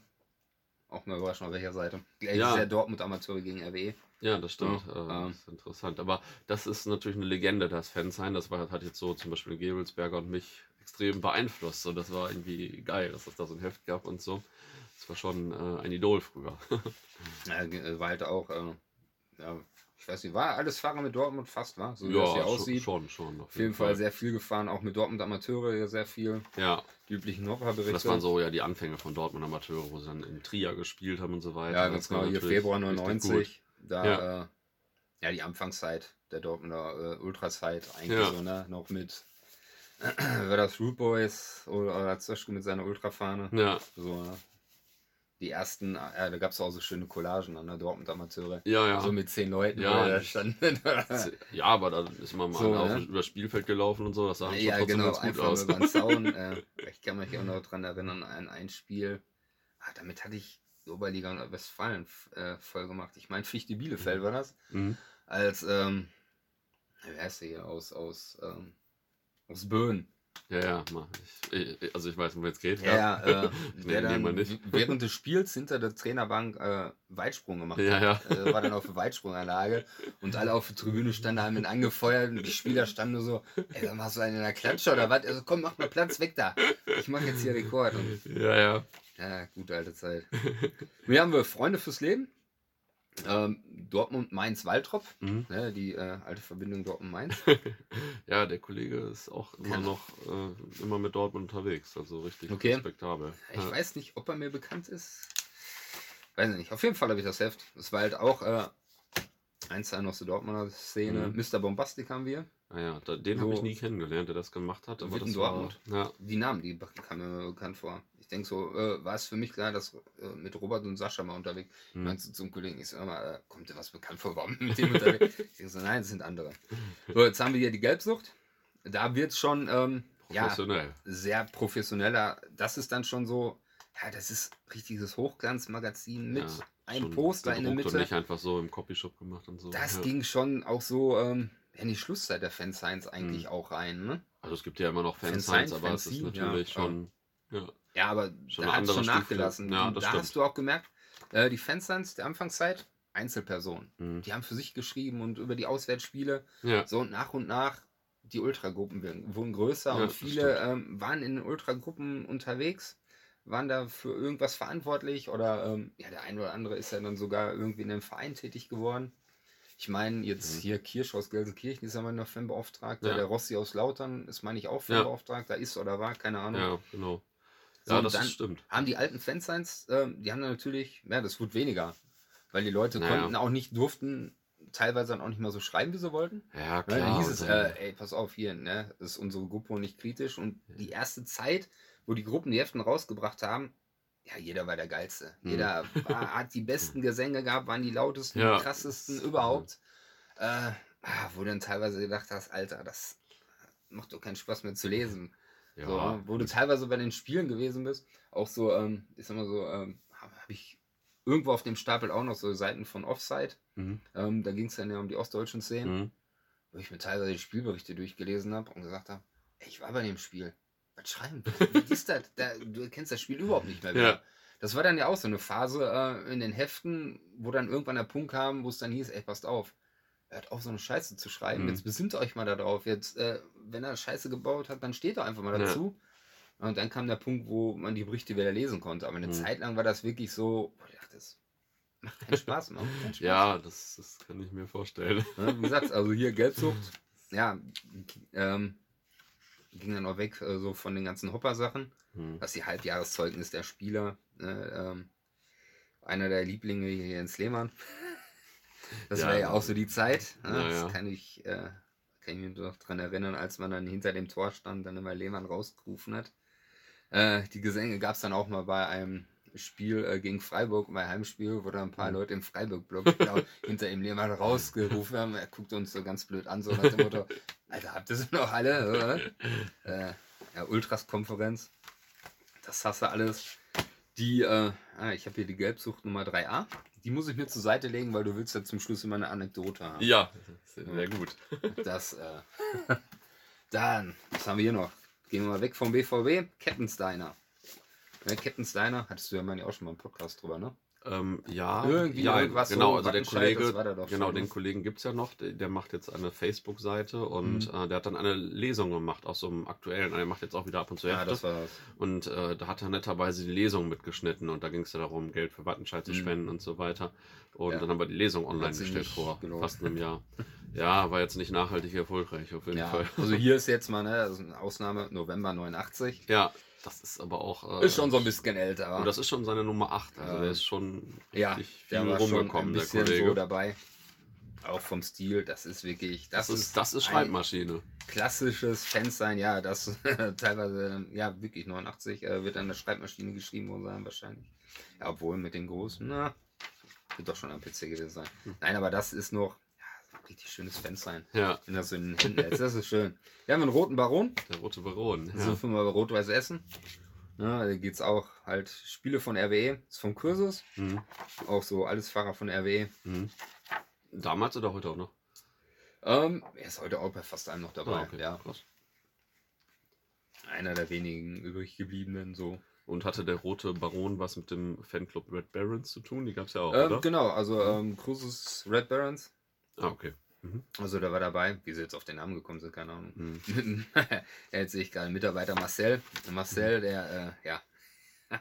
Auch mal überraschen, auf welcher Seite. Gleich Ja. ist ja Dortmund Amateure gegen RWE. Ja, das stimmt. Ja, äh, ähm. das ist interessant. Aber das ist natürlich eine Legende, das Fansein. Das war, hat jetzt so zum Beispiel Gebelsberger und mich extrem beeinflusst. Und das war irgendwie geil, dass es da so ein Heft gab und so. Das war schon äh, ein Idol früher. (laughs) Ja, äh, war halt auch, äh, ja, ich weiß nicht, war alles Fahrer mit Dortmund fast, war? So wie das hier aussieht. schon, schon. Auf jeden Fall sehr viel gefahren, auch mit Dortmund Amateure ja sehr viel. Ja, Die üblichen Hofferberichte. das waren so ja die Anfänge von Dortmund Amateure, wo sie dann in Trier gespielt haben und so weiter. Ja, Das ganz war genau, hier Februar richtig 99. Da, Ja. ja. Äh, ja, die Anfangszeit der Dortmunder äh, Ultrazeit eigentlich Ja. so, ne? Noch mit (clears throat) war das Root Boys oder, oder Zöschke mit seiner Ultrafahne. Ja, So, ne? Die ersten, äh, da gab es auch so schöne Collagen an der Dortmund Amateure. ja, ja. So mit zehn Leuten, Ja. da standen. ja, aber da ist man mal So, ne? über das Spielfeld gelaufen und so. Das sah schon Ja, trotzdem genau, ganz gut einfach aus. über den Zaun. (laughs) äh, ich kann mich auch noch dran erinnern an ein Spiel. ah, damit hatte ich die Oberliga und Westfalen äh, voll gemacht. Ich meine, Fichte Bielefeld war das. Mhm. Als, ähm, wer heißt der hier? Aus, aus, ähm, aus Böen. Ja, ja, mal. Ich, ich, also ich weiß, worum es geht. Ja, ja, äh, (laughs) Nee, dann (laughs) während des Spiels hinter der Trainerbank äh, Weitsprung gemacht Ja, ja. hat. Äh, war dann auf der Weitsprunganlage und alle auf der Tribüne standen, haben ihn angefeuert und die Spieler standen nur so, ey, dann machst du einen in der Klatsche oder was? Also komm, mach mal Platz weg da. Ich mach jetzt hier Rekord. Und, Ja, ja. ja, gute alte Zeit. Wir haben wir Freunde fürs Leben. Ähm, Dortmund Mainz Waltrop, Mhm. ne, die äh, alte Verbindung Dortmund Mainz. (laughs) Ja, der Kollege ist auch immer Genau. noch äh, immer mit Dortmund unterwegs. Also richtig Okay. respektabel. Ich ja. weiß nicht, ob er mir bekannt ist. Weiß ich nicht. Auf jeden Fall habe ich das Heft. Es war halt auch äh, eins der aus der Dortmunder Szene. Mhm. Mr. Bombastic haben wir. Ah ja, da, den So- habe ich nie kennengelernt, der das gemacht hat. Aber das war, Dortmund. ja, Die Namen, die kamen mir bekannt vor. Ich denke so, äh, war es für mich klar, dass äh, mit Robert und Sascha mal unterwegs. Ich hm. meinte so zum Kollegen, ich sag mal, äh, kommt dir was bekannt vor, warum (laughs) mit dem unterwegs? Ich denke so, nein, das sind andere. So, jetzt haben wir hier die Gelbsucht. Da wird es schon ähm, ja, professionell. sehr professioneller. Das ist dann schon so, ja, das ist richtiges Hochglanzmagazin mit Ja, einem Poster in der Mitte. Und nicht einfach so im Copyshop gemacht und so. Das ja. ging schon auch so ähm, in die Schlusszeit der Fanscience eigentlich Mhm. auch rein. Ne? Also es gibt ja immer noch Fansigns, Fansigns, aber es ist natürlich ja, schon. Ja. Ja, aber Schon da hat es schon Stufe. nachgelassen. Ja, da stimmt. hast du auch gemerkt, äh, die Fanscience der Anfangszeit, Einzelpersonen. Mhm. Die haben für sich geschrieben und über die Auswärtsspiele ja. so und nach und nach die Ultragruppen werden- wurden größer Ja, und viele ähm, waren in den Ultragruppen unterwegs, waren da für irgendwas verantwortlich oder ähm, ja, der eine oder andere ist ja dann sogar irgendwie in einem Verein tätig geworden. Ich meine, jetzt Mhm. hier Kirsch aus Gelsenkirchen ist ja mal noch Fanbeauftragter, Ja. der Rossi aus Lautern ist, meine ich, auch. Fanbeauftragter, ist oder war, keine Ahnung. ja, genau. So, Ja, das dann stimmt. haben die alten Fansigns, ähm, die haben dann natürlich, ja, das wird weniger, weil die Leute Naja. konnten auch nicht, durften teilweise dann auch nicht mal so schreiben, wie sie wollten. Ja, Ne, klar. dann hieß es, dann- äh, ey, pass auf hier, ne, ist unsere Gruppe nicht kritisch. Und die erste Zeit, wo die Gruppen die Heften rausgebracht haben, ja, jeder war der Geilste. Hm. Jeder (laughs) war, hat die besten Gesänge gehabt, waren die lautesten, Ja. die krassesten überhaupt. Äh, ah, wo du dann teilweise gedacht hast, Alter, das macht doch keinen Spaß mehr zu lesen. Ja, So, wo du teilweise bei den Spielen gewesen bist, auch so, ähm, ich sag mal so, ähm, habe hab ich irgendwo auf dem Stapel auch noch so Seiten von Offside. Mhm. Ähm, da ging es dann ja um die ostdeutschen Szenen Mhm. wo ich mir teilweise die Spielberichte durchgelesen habe und gesagt habe, ey, ich war bei dem Spiel. Was schreiben? Wie (laughs) ist das? Da, du kennst das Spiel überhaupt nicht mehr. Ja. Wieder. Das war dann ja auch so eine Phase äh, in den Heften, wo dann irgendwann der Punkt kam, wo es dann hieß, ey, passt auf, hört auf, so eine Scheiße zu schreiben. Mhm. Jetzt besinnt euch mal da drauf. Jetzt, äh, wenn er Scheiße gebaut hat, dann steht er einfach mal Ja. dazu. Und dann kam der Punkt, wo man die Berichte wieder lesen konnte. Aber eine Mhm. Zeit lang war das wirklich so, boah, ich dachte, das macht keinen Spaß. Macht keinen (laughs) Spaß. ja das, das kann ich mir vorstellen. Ne, wie gesagt, also hier Gelbsucht, (laughs) ja, ähm, ging dann auch weg äh, so von den ganzen Hopper-Sachen, Mhm. was die Halbjahreszeugnis der Spieler, ne, ähm, einer der Lieblinge hier Jens Lehmann. (laughs) Das Ja, war ja auch so die Zeit. Ne? ja, das kann ich, äh, kann ich mich noch dran erinnern, als man dann hinter dem Tor stand, dann immer Lehmann rausgerufen hat. Äh, die Gesänge gab es dann auch mal bei einem Spiel äh, gegen Freiburg, bei Heimspiel, wo da ein paar Mhm. Leute im Freiburg-Block genau, (laughs) hinter ihm Lehmann rausgerufen haben. Er guckte uns so ganz blöd an, so nach dem Motto, (laughs) Alter, habt ihr sie noch alle? (laughs) Äh, ja, Ultras-Konferenz. Das hast du alles. Die, äh, ah, ich habe hier die Gelbsucht Nummer 3a. Die muss ich mir zur Seite legen, weil du willst ja zum Schluss immer eine Anekdote haben. Ja, sehr, gut. (laughs) Das, äh, (laughs) dann, was haben wir hier noch? Gehen wir mal weg vom BVB. Kettensteiner. Ne, Kettensteiner, hattest du ja meine auch schon mal einen Podcast drüber, ne? Ähm, ja, Irgendwie ja, irgendwas genau, so, also der Kollege, genau, schon, den? Kollegen gibt es ja noch, der, der macht jetzt eine Facebook-Seite und Mhm. äh, der hat dann eine Lesung gemacht aus so einem aktuellen, er macht jetzt auch wieder ab und zu Ja, Hefte. das war das. Und äh, da hat er netterweise die Lesung mitgeschnitten und da ging es ja darum, Geld für Wattenscheid zu Mhm. spenden und so weiter. Und Ja. dann haben wir die Lesung online gestellt vor gelohnt. fast einem (laughs) Jahr. Ja, war jetzt nicht nachhaltig erfolgreich auf jeden Ja, Fall. also hier (laughs) ist jetzt mal, ne, also eine Ausnahme, November 89. Ja, das ist aber auch. Äh, Ist schon so ein bisschen älter. Und das ist schon seine Nummer 8. Also Ja. der ist schon ja, richtig der viel war schon ein rumgekommen, der bisschen Kollege. so dabei. Auch vom Stil, das ist wirklich, das, das, ist, das ist Schreibmaschine. klassisches Fansign, ja, das (laughs) teilweise, ja, wirklich 89 äh, wird an der Schreibmaschine geschrieben worden sein, wahrscheinlich. Ja, obwohl mit den großen, na, wird doch schon am PC gewesen sein. Hm. Nein, aber das ist noch, ja, richtig schönes Fansign. Ja, Wenn das so in den Händen hältst, das ist schön. Wir haben einen roten Baron, der rote Baron. so Ja. für mal rot-weiß Essen. Ne, da geht es auch halt Spiele von RWE, ist vom Kursus, Mhm. auch so alles Fahrer von RWE. Mhm. Damals oder heute auch noch? Ähm, er ist heute auch bei fast allem noch dabei. Ah, okay, Ja, krass. einer der wenigen übrig gebliebenen so. Und hatte der rote Baron was mit dem Fanclub Red Barons zu tun? Die gab es ja auch, Ähm, oder? genau, also ähm, Cruises Red Barons, Ah, okay. also der war dabei. Wie sie jetzt auf den Namen gekommen sind, keine Ahnung. Mhm. (laughs) Jetzt sehe ich gerade Mitarbeiter Marcel. Marcel, der, äh, ja, (laughs)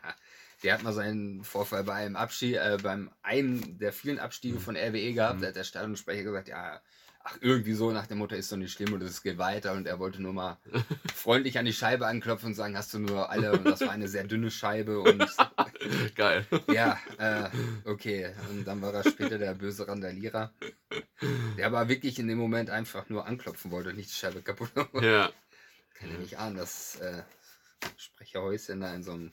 der hat mal seinen Vorfall bei einem Abstieg, äh, beim einen der vielen Abstiege Mhm. von RWE gehabt. Mhm. Da hat der Stadionsprecher gesagt, ja, ach, irgendwie so nach dem Motto ist doch nicht schlimm und es geht weiter. Und er wollte nur mal (laughs) freundlich an die Scheibe anklopfen und sagen, hast du nur alle? Und das war eine sehr dünne Scheibe und (laughs) Geil. ja, äh, okay. Und dann war er später der böse Randalierer, der aber wirklich in dem Moment einfach nur anklopfen wollte und nicht die Scheibe kaputt machen. ja. Kann ja nicht ahnen, dass äh, Sprecherhäuschen da in so einem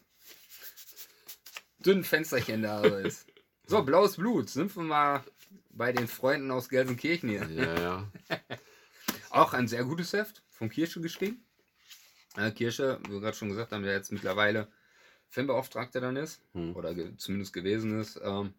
dünnen Fensterchen da ist. So, blaues Blut. Sind wir mal bei den Freunden aus Gelsenkirchen hier. Ja, ja. (laughs) Auch ein sehr gutes Heft, vom Kirsche geschrieben. Äh, Kirsche, wie wir gerade schon gesagt haben, der jetzt mittlerweile Fanbeauftragter dann ist. Hm. Oder ge zumindest gewesen ist. Ähm,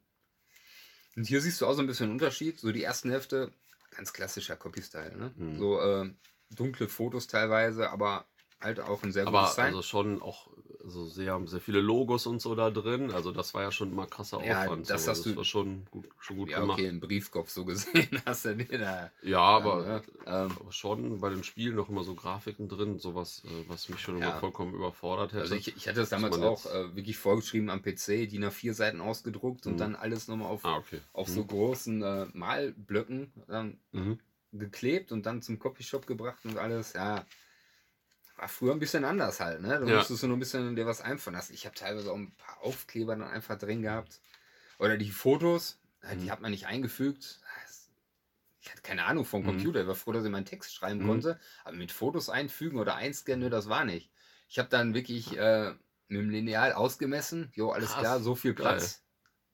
und hier siehst du auch so ein bisschen einen Unterschied. So die ersten Hefte, ganz klassischer Copy-Style. Ne? Mhm. So äh, dunkle Fotos teilweise, aber halt auch ein sehr Aber gutes also schon auch so sehr, sehr viele Logos und so da drin. Also das war ja schon immer krasser Ja, Aufwand. das so. hast du- war schon gut, schon gut ja, gemacht. okay, im Briefkopf so gesehen (laughs) hast du den da. Ja, aber, ja, ähm, aber schon bei den Spielen noch immer so Grafiken drin, sowas, äh, was mich schon Ja. immer vollkommen überfordert hätte. also ich, ich hatte das damals auch äh, wirklich vorgeschrieben am PC, DIN A4 Seiten ausgedruckt und Mhm. dann alles nochmal auf, ah, okay. auf so großen äh, Malblöcken dann Mhm. geklebt und dann zum Copyshop gebracht und alles. Ja, war früher ein bisschen anders halt, ne? Da Ja. musstest du nur ein bisschen dir was einfallen lassen. Ich habe teilweise auch ein paar Aufkleber dann einfach drin gehabt. Oder die Fotos, äh, die Mhm. hat man nicht eingefügt. Ich hatte keine Ahnung vom Mhm. Computer. Ich war froh, dass ich meinen Text schreiben Mhm. konnte. Aber mit Fotos einfügen oder einscannen, das war nicht. Ich habe dann wirklich äh, mit dem Lineal ausgemessen. Jo, alles Krass. klar, so viel Geil. Platz.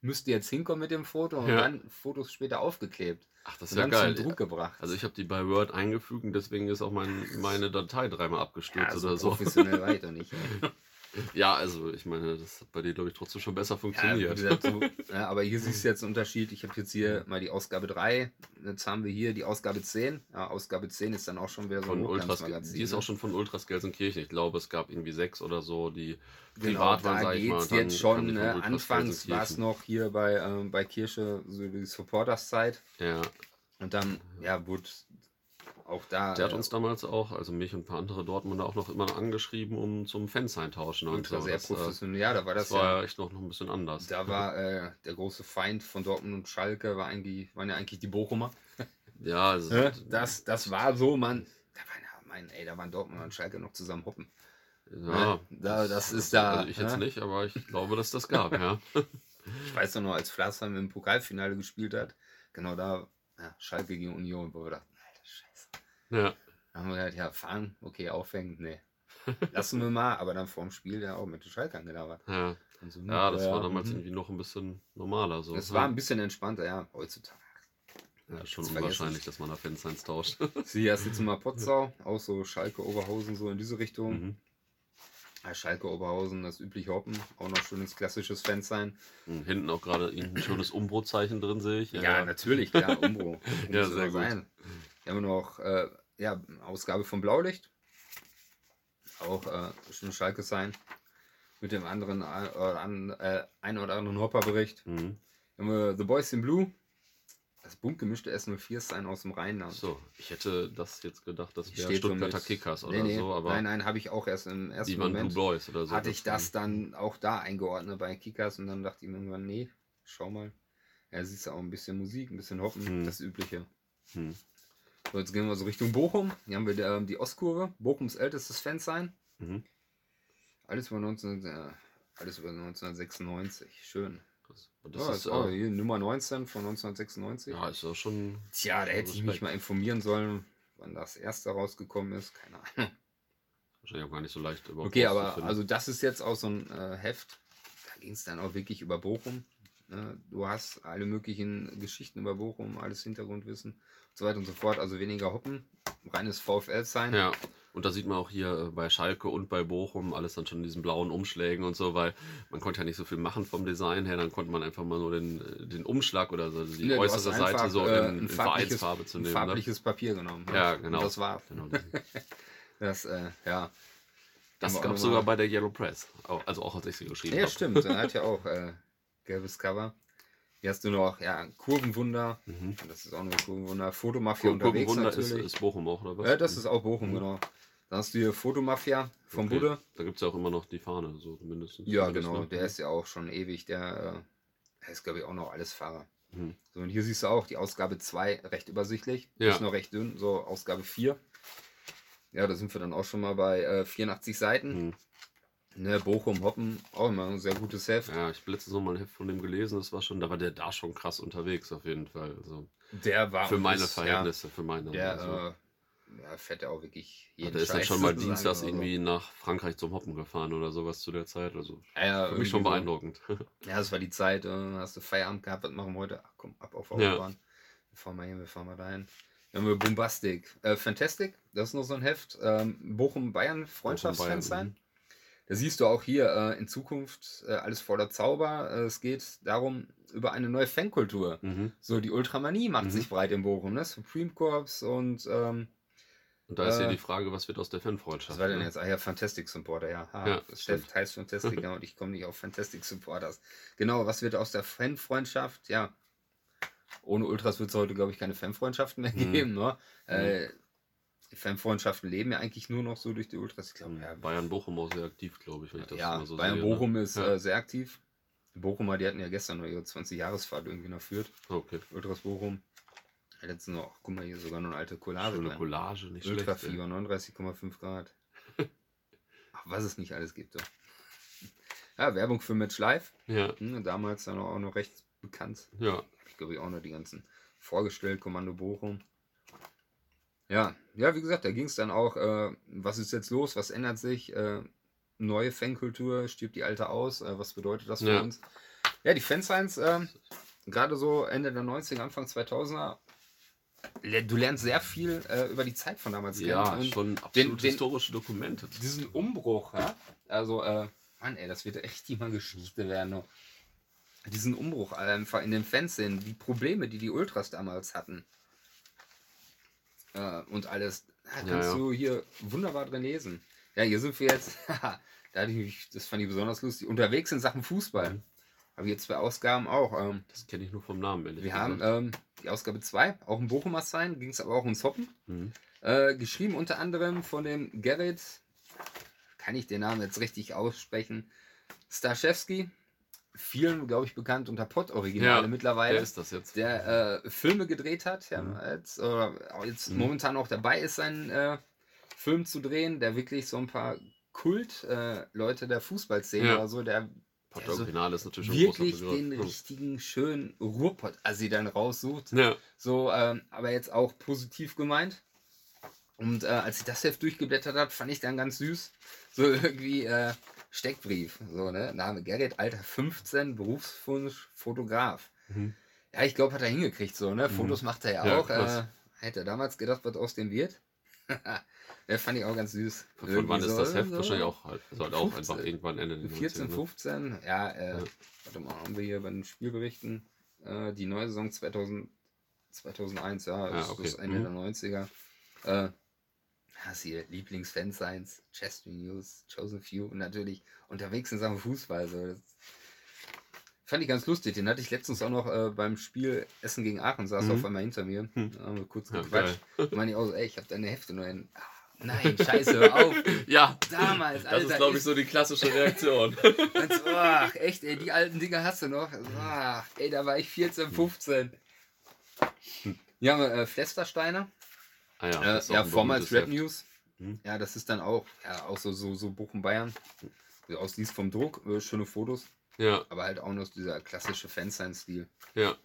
Müsste jetzt hinkommen mit dem Foto und Ja. dann Fotos später aufgeklebt. Ach, das ist ja geil. Druck gebracht. Also ich habe die bei Word eingefügt und deswegen ist auch mein, meine Datei dreimal abgestürzt ja, so oder so. professionell doch nicht. (laughs) Ja, also ich meine, das hat bei dir, glaube ich, trotzdem schon besser Ja, funktioniert. gesagt, (laughs) so, ja, aber hier siehst du jetzt einen Unterschied. Ich habe jetzt hier mal die Ausgabe 3. Jetzt haben wir hier die Ausgabe 10. Ja, Ausgabe 10 ist dann auch schon wieder so von ein Ultras, die ist ne? auch schon von Ultras Gelsenkirchen. Ich glaube, es gab irgendwie sechs oder so, die Genau, privat waren, da sag ich mal. dann jetzt schon. Ne? Anfangs war es noch hier bei, ähm, bei Kirche so die Supporters-Zeit. Ja, Und dann, ja, wurde auch da. der hat äh, uns damals auch, also mich und ein paar andere Dortmunder auch noch immer angeschrieben, um zum Fans eintauschen und so. sehr äh, professionell. Ja, da war das, das war ja. ja echt noch, noch ein bisschen anders. Da war (laughs) äh, der große Feind von Dortmund und Schalke, war eigentlich, waren ja eigentlich die Bochumer. ja, also? (laughs) Das, das war so, man. Da waren ja, mein, ey, da waren Dortmund und Schalke noch zusammen hoppen. ja? Da- das ist da, Also ich jetzt ne? nicht, aber ich glaube, dass das gab, ja. (laughs) Ich weiß doch noch, als Flassheim im Pokalfinale gespielt hat, genau da, ja, Schalke gegen Union, wo wir dachten. Ja. Da haben wir gedacht, ja, fahren, okay, aufhängen, nee. Lassen wir mal, aber dann vorm Spiel ja auch mit den Schalkern gelabert. Ja, so, ja, das war ja, damals mhm. irgendwie noch ein bisschen normaler. So. Ja. war ein bisschen entspannter, ja, heutzutage. ja, schon unwahrscheinlich, dass man da Fans eins tauscht. (laughs) Sie erst jetzt mal (laughs) Potsau, auch so Schalke, Oberhausen, so in diese Richtung. Mhm. Ja, Schalke, Oberhausen, das übliche Hoppen, auch noch schönes klassisches Fan sein. Und Hinten auch gerade ein schönes Umbro-Zeichen drin, sehe ich. Ja, natürlich, klar, Umbro. (laughs) Ja, sehr gut. sein. Wir haben noch äh, ja, Ausgabe von Blaulicht. Auch äh, schön Schalke sein. Mit dem anderen äh, an, äh, ein oder anderen Hopper-Bericht. Mhm. Haben wir The Boys in Blue. Das bunt gemischte S04 sein aus dem Rheinland. So, ich hätte das jetzt gedacht, das wäre so Stuttgarter Kickers Nee, oder nee, so, aber nein, nein, habe ich auch erst im ersten die Moment. Blue Boys oder so. hatte ich das dann auch da eingeordnet bei Kickers und dann dachte ich mir irgendwann, nee, schau mal. Ja, siehst du auch ein bisschen Musik, ein bisschen Hoppen, Hm. das Übliche. Hm. So, jetzt gehen wir so Richtung Bochum. Hier haben wir ähm, die Ostkurve, Bochums ältestes Fansign. Mhm. Alles über, 19, äh, alles über 1996. Schön. Das, das ja, ist, auch äh, hier Nummer 19 von 1996. ja, ist schon. Tja, da hätte ich mich mal informieren sollen, wann das erste rausgekommen ist. Keine Ahnung. Wahrscheinlich auch gar nicht so leicht Okay, aber also das ist jetzt auch so ein äh, Heft. Da ging es dann auch wirklich über Bochum. Ne? Du hast alle möglichen Geschichten über Bochum, alles Hintergrundwissen und so weiter und so fort. Also weniger Hoppen, reines VfL-Sign. Ja. Und da sieht man auch hier äh, bei Schalke und bei Bochum alles dann schon in diesen blauen Umschlägen und so, weil man konnte ja nicht so viel machen vom Design her, dann konnte man einfach mal nur den, äh, den Umschlag oder so die Nee, äußere Seite einfach, so äh, in, ein in farbliches- Vereinsfarbe zu Ein nehmen. Ne? farbliges Papier genommen. Ja, Und genau. das war. Genau. (laughs) Das, äh, ja. Das gab es sogar bei der Yellow Press, also auch als ich sie geschrieben Ja, habe. stimmt. (laughs) Er hat ja auch äh, gelbes Cover. Hier hast du noch, ja, Kurvenwunder. Mhm. Das ist auch noch ein Kurvenwunder. Fotomafia Kur- unterwegs Kurvenwunder ist, natürlich. ist Bochum auch, oder was? ja, das ist auch Bochum, genau. Dann hast du hier Fotomafia vom Okay. Budde. Da gibt es ja auch immer noch die Fahne, so mindestens. Ja, Alles, genau. ne? Der ist ja auch schon ewig. Der, äh, ist, glaube ich, auch noch alles Fahrer. Mhm. So, und hier siehst du auch die Ausgabe 2 recht übersichtlich. Ja. Ist noch recht dünn. So, Ausgabe 4. Ja, da sind wir dann auch schon mal bei äh, 84 Seiten. Mhm. Ne, Bochum, Hoppen, auch immer ein sehr gutes Heft. Ja, ich habe letztens noch mal ein Heft von dem gelesen, das war schon, da war der da schon krass unterwegs auf jeden Fall. Also Der war für meine ist, Verhältnisse, für meine. Ja, also. der, äh, ja, fährt ja auch wirklich Ja, jeden der ist dann Scheiß schon mal dienstags irgendwie nach Frankreich zum Hoppen gefahren oder sowas zu der Zeit. Also Ja, ja, für mich schon irgendwie so. beeindruckend. (laughs) Ja, das war die Zeit, äh, hast du Feierabend gehabt, was machen wir heute? Ach komm, ab auf Ja. Autobahn. Wir fahren mal hin, wir fahren mal dahin. Dann haben wir Bombastic. Äh, Fantastic, das ist noch so ein Heft. Ähm, Bochum-Bayern, Freundschaftsfans Bochum-Bayern, sein. Da siehst du auch hier äh, in Zukunft äh, alles voller Zauber. Äh, es geht darum, über eine neue Fankultur. Mhm. So, die Ultramanie macht Mhm. sich breit in Bochum, ne? Supreme Corps und ähm, Und da ist ja Äh, die Frage, was wird aus der Fanfreundschaft? was war denn ne? jetzt? Ah ja, Fantastic Supporter, ja. Ah, Ja, Chef heißt Fantastic, (laughs) ja, und ich komme nicht auf Fantastic Supporters. Genau, was wird aus der Fanfreundschaft? Ja, ohne Ultras wird es heute, glaube ich, keine Fanfreundschaften mehr Mhm. geben. Ne? Die Fanfreundschaften leben ja eigentlich nur noch so durch die Ultras. Ich glaube, ja, Bayern Bochum auch sehr aktiv, glaube ich, wenn ich das ja mal so Bayern sehe. Bochum ne? ist Ja. äh, sehr aktiv. Bochumer, die hatten ja gestern noch ihre 20-Jahresfahrt irgendwie nach Fürth. Okay. Ultras Bochum. Letztens noch, guck mal, hier sogar noch eine alte Collage. Schöne drin. Collage, nicht schlecht. ey. Ultrafieber, 39,5 Grad. (laughs) Ach, was es nicht alles gibt. So. Ja, Werbung für Match Live. Ja, Hm, damals dann auch noch recht bekannt. ja. Ich glaube, ich auch noch die ganzen vorgestellt, Kommando Bochum. Ja, ja, wie gesagt, da ging es dann auch, äh, was ist jetzt los, was ändert sich, äh, neue Fankultur, stirbt die alte aus, äh, was bedeutet das für Ja. uns? Ja, die Fansigns, äh, gerade so Ende der 90er, Anfang 2000er, le- du lernst sehr viel äh, über die Zeit von damals Ja, kennen. Und schon absolut den- historische Dokumente. diesen Umbruch, ja? Also, äh, Mann, ey, das wird echt immer Geschichte werden. Diesen Umbruch einfach in den Fanszenen, die Probleme, die die Ultras damals hatten. Äh, und alles. Da kannst ja. du hier wunderbar drin lesen. Ja, hier sind wir jetzt. (laughs) da hatte ich mich, das fand ich besonders lustig. Unterwegs in Sachen Fußball. Mhm. Habe hier zwei Ausgaben auch. Ähm, Das kenne ich nur vom Namen, ehrlich wir gesagt. haben ähm, die Ausgabe 2, auch ein Bochumer sein, ging es aber auch ums Hoppen. Mhm. Äh, geschrieben unter anderem von dem Gerrit, kann ich den Namen jetzt richtig aussprechen, Staszewski, vielen, glaube ich, bekannt unter Pott-Originale Ja, mittlerweile, Wer ist das jetzt? der äh, Filme gedreht hat, ja, Mhm. jetzt, oder jetzt Mhm. momentan auch dabei ist, seinen äh, Film zu drehen, der wirklich so ein paar Kult-Leute der Fußballszene Ja. oder so, der Pott also ist natürlich schon ein wirklich den richtigen, schönen Ruhrpott-Assi dann raussucht. Ja. So, ähm, aber jetzt auch positiv gemeint. Und äh, als ich das Heft durchgeblättert habe, fand ich dann ganz süß. So irgendwie äh, Steckbrief. So, ne? Name Gerrit, Alter 15, Berufswunsch, Fotograf. Mhm. Ja, ich glaube, hat er hingekriegt so, ne? Mhm. Fotos macht er ja, Ja, auch. Äh, hätte er damals gedacht, was aus dem wird. (laughs) der fand ich auch ganz süß. Von Irgendwie wann ist das so- Heft? so Wahrscheinlich auch halt. Halt auch 15. einfach irgendwann Ende der 14, 90er, ne? 15, ja, äh, Ja. warte mal, haben wir hier bei den Spielberichten äh, die neue Saison 2000, 2001, ja, Ja, ist okay. das Ende Mhm. der 90er. Äh, hast hier Lieblingsfansigns, Chester News, Chosen Few und natürlich unterwegs in Sachen Fußball. So. Das fand ich ganz lustig. Den hatte ich letztens auch noch äh, beim Spiel Essen gegen Aachen, saß Mhm. auf einmal hinter mir. Hm. Da haben wir kurz Ja, gequatscht. geil. Da meine ich auch so, ey, ich habe deine Hefte nur in. Ah, nein, (laughs) scheiße, hör auf. Ja, Damals, das Alter. ist, glaube ich, so die klassische Reaktion. so, ach, echt, ey, die alten Dinger hast du noch. Ach, ey, da war ich 14, 15. Hier haben wir äh, Flestersteiner. Ah ja, Äh, das ist auch ja, vormals Red News. Mhm. Ja, das ist dann auch, ja, auch so, so, so Bochum-Bayern. Wie Ausliest vom Druck, äh, schöne Fotos. Heft. Ja, Aber halt auch noch dieser klassische Fansign-Stil. ja.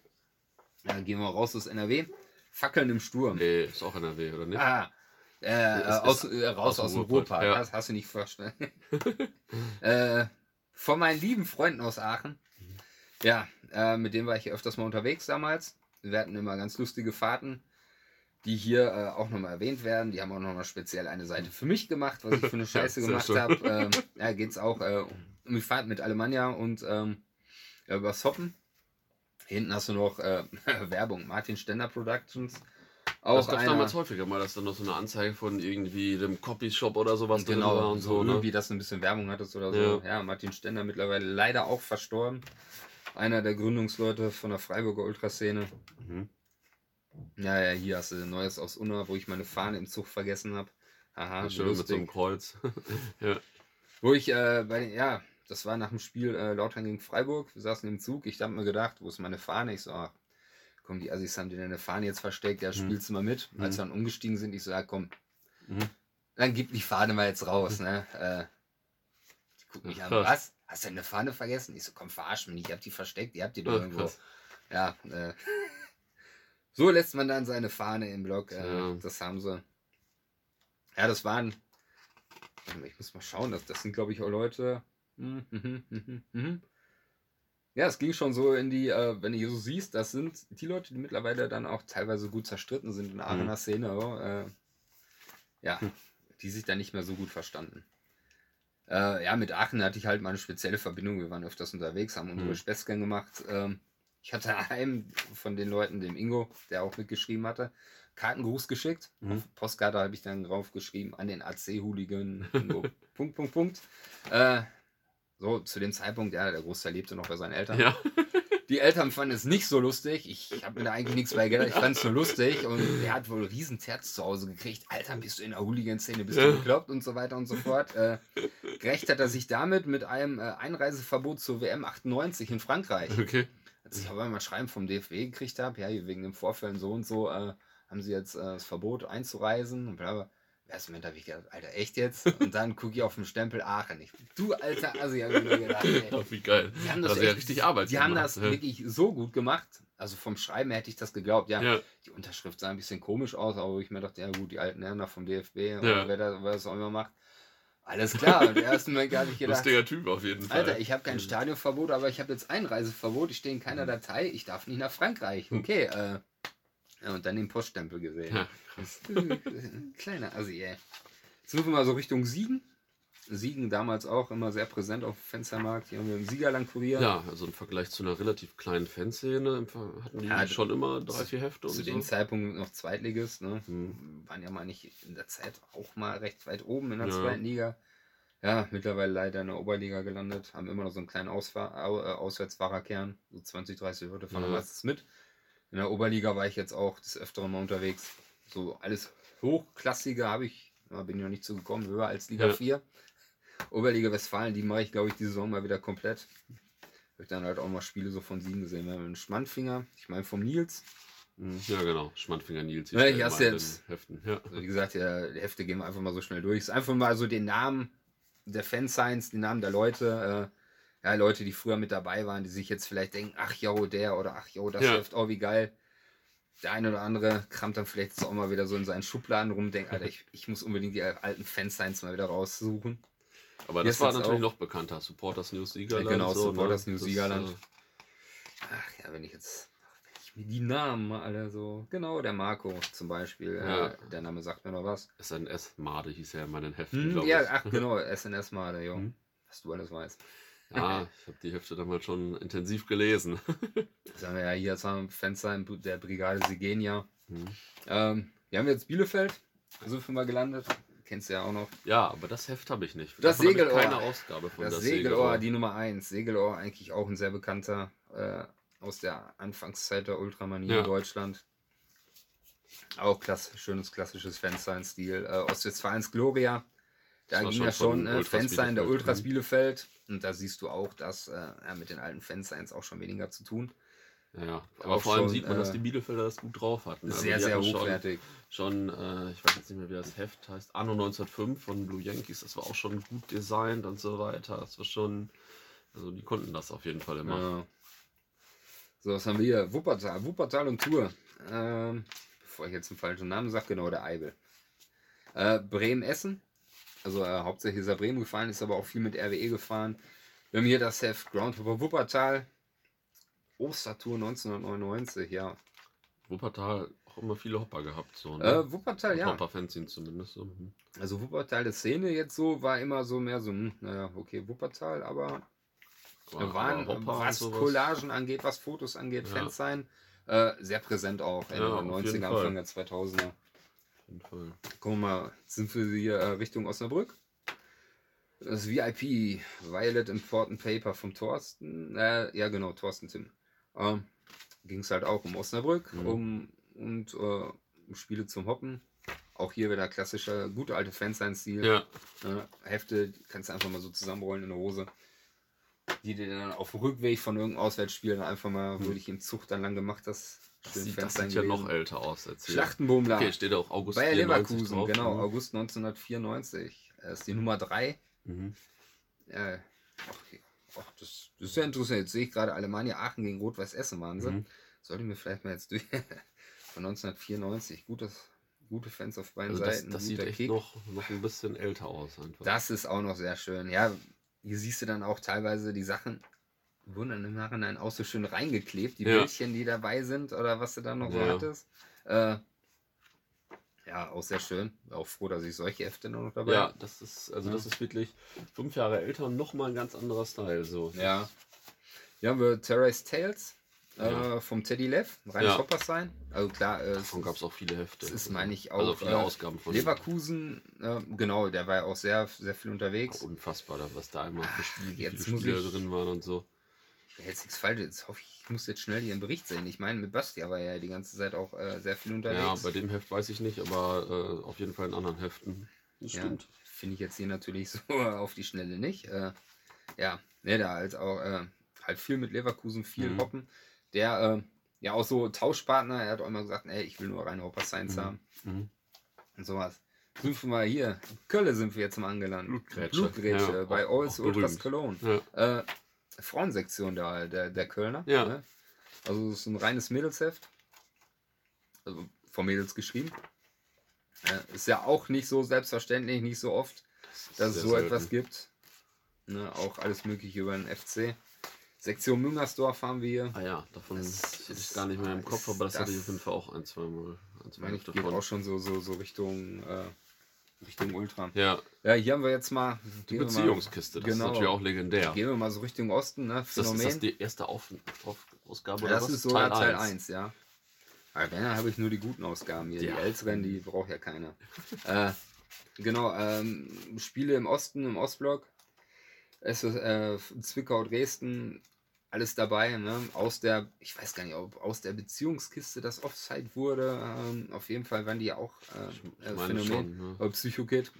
Ja, gehen wir raus aus NRW. Fackeln im Sturm. Nee, ist auch NRW, oder nicht? Ah, äh, ist- aus, äh, raus aus aus, dem Ruhrpark. ja. Das hast du nicht verstanden. (laughs) äh, von meinen lieben Freunden aus Aachen. Ja, äh, mit denen war ich öfters mal unterwegs damals. Wir hatten immer ganz lustige Fahrten. Die hier äh, auch nochmal erwähnt werden. Die haben auch nochmal speziell eine Seite für mich gemacht, was ich für eine (laughs) Scheiße gemacht habe. Ähm, ja, geht es auch äh, um die Fahrt mit Alemannia und ähm, ja, über Soppen. Hinten hast du noch äh, (laughs) Werbung, Martin Stender Productions. Auch das gab einer, damals häufiger mal, dass dann noch so eine Anzeige von irgendwie dem Copyshop oder sowas drin genau, war und so. Ne? irgendwie, dass du ein bisschen Werbung hattest oder so. Ja. Ja. Martin Stender mittlerweile leider auch verstorben. Einer der Gründungsleute von der Freiburger Ultraszene. Mhm. Ja, ja, hier hast du Neues aus Unna, wo ich meine Fahne im Zug vergessen habe. Haha, schön mit so lustig. einem Kreuz. (laughs) ja. Wo ich äh, bei den, ja, das war nach dem Spiel äh, Lautern gegen Freiburg. Wir saßen im Zug. Ich habe mir gedacht, wo ist meine Fahne? Ich so, ach, komm, die Assis haben dir deine Fahne jetzt versteckt. Ja, spielst du mal mit. Mhm. Als wir dann umgestiegen sind, ich so, ja, komm, Mhm. dann gib die Fahne mal jetzt raus, ne? (laughs) Äh, die gucken mich an, Krass. was? Hast du eine Fahne vergessen? Ich so, komm, verarsch mich nicht. Ich hab die versteckt, ihr habt die doch irgendwo. krass. Ja, äh, so lässt man dann seine Fahne im Block. Äh, Ja. Das haben sie. Ja, das waren. Ich muss mal schauen, das, das sind, glaube ich, auch Leute. Hm, hm, hm. Ja, es ging schon so in die, äh, wenn du hier so siehst, das sind die Leute, die mittlerweile dann auch teilweise gut zerstritten sind in der Mhm. Aachener Szene. oh, Äh, ja, die sich dann nicht mehr so gut verstanden. Ja, mit Aachen hatte ich halt mal eine spezielle Verbindung. Wir waren öfters unterwegs, haben unsere Mhm. Späßchen gemacht. Ich hatte einem von den Leuten, dem Ingo, der auch mitgeschrieben hatte, Kartengruß geschickt. Mhm. Auf Postkarte habe ich dann drauf geschrieben, an den AC-Hooligan. (laughs) Ingo. Punkt, Punkt, Punkt. Äh, so, zu dem Zeitpunkt, ja, der Großteil lebte noch bei seinen Eltern. ja. (laughs) Die Eltern fanden es nicht so lustig. Ich habe mir da eigentlich nichts bei gedacht. Ich fand es nur lustig. Und er hat wohl riesen Terz zu Hause gekriegt. Alter, bist du in der Hooligan-Szene, bist du bekloppt und so weiter und so fort. Äh, gerecht hat er sich damit mit einem äh, Einreiseverbot zur WM 98 in Frankreich. Okay. Als ich aber mal Schreiben vom DFW gekriegt habe, ja, wegen dem Vorfällen so und so, äh, haben sie jetzt äh, das Verbot einzureisen und bla bla. Im ersten Moment habe ich gedacht, Alter, echt jetzt? Und dann gucke ich auf den Stempel Aachen. Ich, du alter Assi, habe ich mir gedacht, ey. Ach, wie geil. Die haben das, Also ja echt, richtig Arbeit Die haben gemacht, das ja. wirklich so gut gemacht. Also vom Schreiben hätte ich das geglaubt. Ja, Ja. die Unterschrift sah ein bisschen komisch aus, aber ich mir dachte, ja gut, die alten Herren da vom DFB, Ja. oder wer, das, wer das auch immer macht. Alles klar. Im ersten Moment habe ich gedacht, Lustiger Typ auf jeden Fall. Alter, ich habe kein Stadionverbot, aber ich habe jetzt Einreiseverbot. Ich stehe in Mhm. keiner Datei. Ich darf nicht nach Frankreich. Okay, äh. Und dann den Poststempel gesehen. Ja, krass. Kleiner Assi, ey. Jetzt sind wir mal so Richtung Siegen. Siegen damals auch immer sehr präsent auf dem Fenstermarkt. Hier haben wir im Siegerland-Kurier. Ja, also im Vergleich zu einer relativ kleinen Fanszene hatten die Ja, schon immer drei, vier Hefte und Zu so. dem Zeitpunkt noch Zweitligist. Ne? Hm. Waren ja mal nicht in der Zeit auch mal recht weit oben in der Ja. zweiten Liga. Ja, mittlerweile leider in der Oberliga gelandet. Haben immer noch so einen kleinen Ausfahr Au äh, Auswärtsfahrerkern. So 20, 30 Leute fahren Ja. meistens mit. In der Oberliga war ich jetzt auch des Öfteren mal unterwegs. So alles Hochklassige habe ich, ja, bin ich noch nicht zugekommen, höher als Liga Ja. 4. Oberliga Westfalen, die mache ich, glaube ich, die Saison mal wieder komplett. Habe ich dann halt auch mal Spiele so von Siegen gesehen. Wir haben einen Schmandfinger, ich meine vom Nils. Hm, Ja, genau. Schmandfinger Nils. Ja, ich hast in den jetzt- Heften. Ja. Also wie gesagt, ja, die Hefte gehen wir einfach mal so schnell durch. Es ist einfach mal so den Namen der Fansigns, die Namen der Leute, äh, ja, Leute, die früher mit dabei waren, die sich jetzt vielleicht denken, ach jo, der oder ach jo, das Ja. Heft, oh wie geil. Der eine oder andere kramt dann vielleicht auch mal wieder so in seinen Schubladen rum, denkt, Alter, ich, ich muss unbedingt die alten Fansigns mal wieder raussuchen. Aber das ist war natürlich auch- noch bekannter. Supporters News Siegerland. genau, so, Supporters ne? News Das, Siegerland. äh, Ach ja, wenn ich jetzt, mir die Namen alle so, genau, der Marco zum Beispiel, Ja. äh, der Name sagt mir noch was. SNS Made hieß er in meinen Heften, Hm, ja, ach genau, (laughs) SNS mal, jo. Hm. Was du alles weißt. Ja, ich habe die Hefte damals schon intensiv gelesen. (laughs) Das haben wir ja hier jetzt am Fenster der Brigade Sigenia. Hm. Ähm, wir haben jetzt Bielefeld, sind wir mal gelandet. Kennst du ja auch noch. Ja, aber das Heft habe ich nicht. Das Davon Segelohr. Keine Ausgabe von Das, das, Segelohr, die Nummer 1. Segelohr, eigentlich auch ein sehr bekannter äh, aus der Anfangszeit der Ultramanie Ja. in Deutschland. Auch klass schönes klassisches Fansign-Stil. Äh, Ostwestfalens Gloria. Da ging schon ja schon äh, Ultras Fansign der. Ultras Mhm. Bielefeld. Und da siehst du auch, dass äh, ja, mit den alten Fansigns auch schon weniger zu tun. Ja, aber Auch vor allem schon, sieht man, dass äh, die Bielefelder das gut drauf hatten. Also sehr, sehr hatten schon- hochwertig. Schon, äh, ich weiß jetzt nicht mehr, wie das Heft heißt, Anno 1905 von Blue Yankees, das war auch schon gut designt und so weiter. Das war schon, also die konnten das auf jeden Fall immer. Ja. So, was haben wir hier? Wuppertal. Wuppertal und Tour. Ähm, bevor ich jetzt einen falschen Namen sage, genau, der Eibel. Äh, Bremen-Essen. Also äh, hauptsächlich ist er Bremen gefahren, ist aber auch viel mit RWE gefahren. Wir haben hier das Heft Groundhopper Wuppertal. Ostertour 1999, ja. Wuppertal auch immer viele Hopper gehabt, so, ne? Äh, Wuppertal, ja. Hopper-Fanzine zumindest so. Mhm. Also Wuppertal, die Szene jetzt so, war immer so mehr so, hm, naja, okay, Wuppertal, aber Aber- waren, aber Hopper was Collagen angeht, was Fotos angeht, Ja. Fans sein, äh, sehr präsent auch Ende Ja, der auf 90er, jeden Fall. Anfang der 2000er. Jeden Fall. Gucken wir mal, sind wir hier äh, Richtung Osnabrück? Das VIP, Violet Important Paper vom Thorsten, äh, ja genau, Thorsten Tim. Ähm, Ging es halt auch um Osnabrück Mhm. um, und äh, um Spiele zum Hoppen. Auch hier wieder klassischer, gute alte Fansign-Stil. Ja, Ne, Hefte kannst du einfach mal so zusammenrollen in der Hose. Die dir dann auf dem Rückweg von irgendeinem Auswärtsspiel einfach mal, Hm. würde ich im Zug dann lang gemacht, das das sieht, das sieht ja noch älter aus als hier. Schlachtenbummler. Okay, steht auch August Bayer 94 Leverkusen, drauf, genau, ne? August 1994. Er ist die Nummer 3. Mhm. Äh, ach, ach, das, das ist ja interessant. Jetzt sehe ich gerade Alemannia Aachen gegen Rot-Weiß Essen waren sie. Mhm. Sollte ich mir vielleicht mal jetzt (laughs) durch. Von 1994. Gutes, gute Fans auf beiden Also das, Seiten. das sieht echt Kick. noch, noch ein bisschen älter aus einfach. Das ist auch noch sehr schön. Ja, hier siehst du dann auch teilweise die Sachen, wurden dann im Nachhinein auch so schön reingeklebt, die Ja. Bildchen, die dabei sind oder was du dann noch so Ja. hattest. Äh, ja, auch sehr schön. Auch froh, dass ich solche Hefte noch dabei ja, habe. das ist, also Ja. das ist wirklich fünf Jahre älter und nochmal ein ganz anderer Style. So. Ja. Hier haben wir Terrace Tales Ja. äh, vom Teddy Lev, reines Ja. Sein. Also klar, äh, Davon gab es auch viele Hefte. das ist, meine ich, Also auch, viele äh, Ausgaben von Leverkusen, äh, genau, der war ja auch sehr, sehr viel unterwegs. Unfassbar, da- was da einmal für Spiele, jetzt viele ich- drin waren und so. Will jetzt nichts falsch, jetzt hoffe ich, ich muss jetzt schnell ihren Bericht sehen. Ich meine, mit Bastia war ja die ganze Zeit auch äh, sehr viel unterwegs. Ja, bei dem Heft weiß ich nicht, aber äh, auf jeden Fall in anderen Heften. Das Ja, stimmt. Finde ich jetzt hier natürlich (laughs) so auf die Schnelle nicht. Äh, ja, ne, da halt auch äh, halt viel mit Leverkusen, viel Mhm. Hoppen. Der, äh, ja auch so Tauschpartner, er hat auch immer gesagt, ey, ich will nur reine Hopper Science Mhm. haben Mhm. und sowas. Sind wir mal hier. Kölle sind wir jetzt mal angelandet. Blutgrätsche. Blutgrätsche Ja, bei Alls Ultras. Cologne. Ja. Äh, Frauensektion der, der, der Kölner. Ja. Ne? Also es ist ein reines Mädelsheft. Also von Mädels geschrieben. Äh, ist ja auch nicht so selbstverständlich, nicht so oft, dass es so selten. etwas gibt. Ne? Auch alles mögliche über den FC. Sektion Müngersdorf haben wir hier. Ah ja, davon Das das hatte ich ist- gar nicht mehr im Kopf, aber das, das- hatte ich auf jeden Fall auch ein, zwei Mal. Ein, Ich zwei ich geht von. auch schon so, so, so Richtung, äh, Richtung Ultra. Ja, Ja, hier haben wir jetzt mal die mal- Beziehungskiste, das genau. ist natürlich auch legendär. Gehen wir mal so Richtung Osten, ne? Ist das, ist Phänomen. das die erste Auf Auf Ausgabe Ja, oder das was? ist sogar Teil 1. 1, ja. Aber wenn, habe ich nur die guten Ausgaben hier. Ja. Die älteren, die braucht ja keiner. (laughs) äh, genau, ähm, Spiele im Osten, im Ostblock. Es ist äh, Zwickau, Dresden, alles dabei. Ne? Aus der, ich weiß gar nicht, ob aus der Beziehungskiste das Offside wurde. Ähm, auf jeden Fall waren die auch Ich äh, äh, Phänomen. schon. Ne? Oder Psychokid.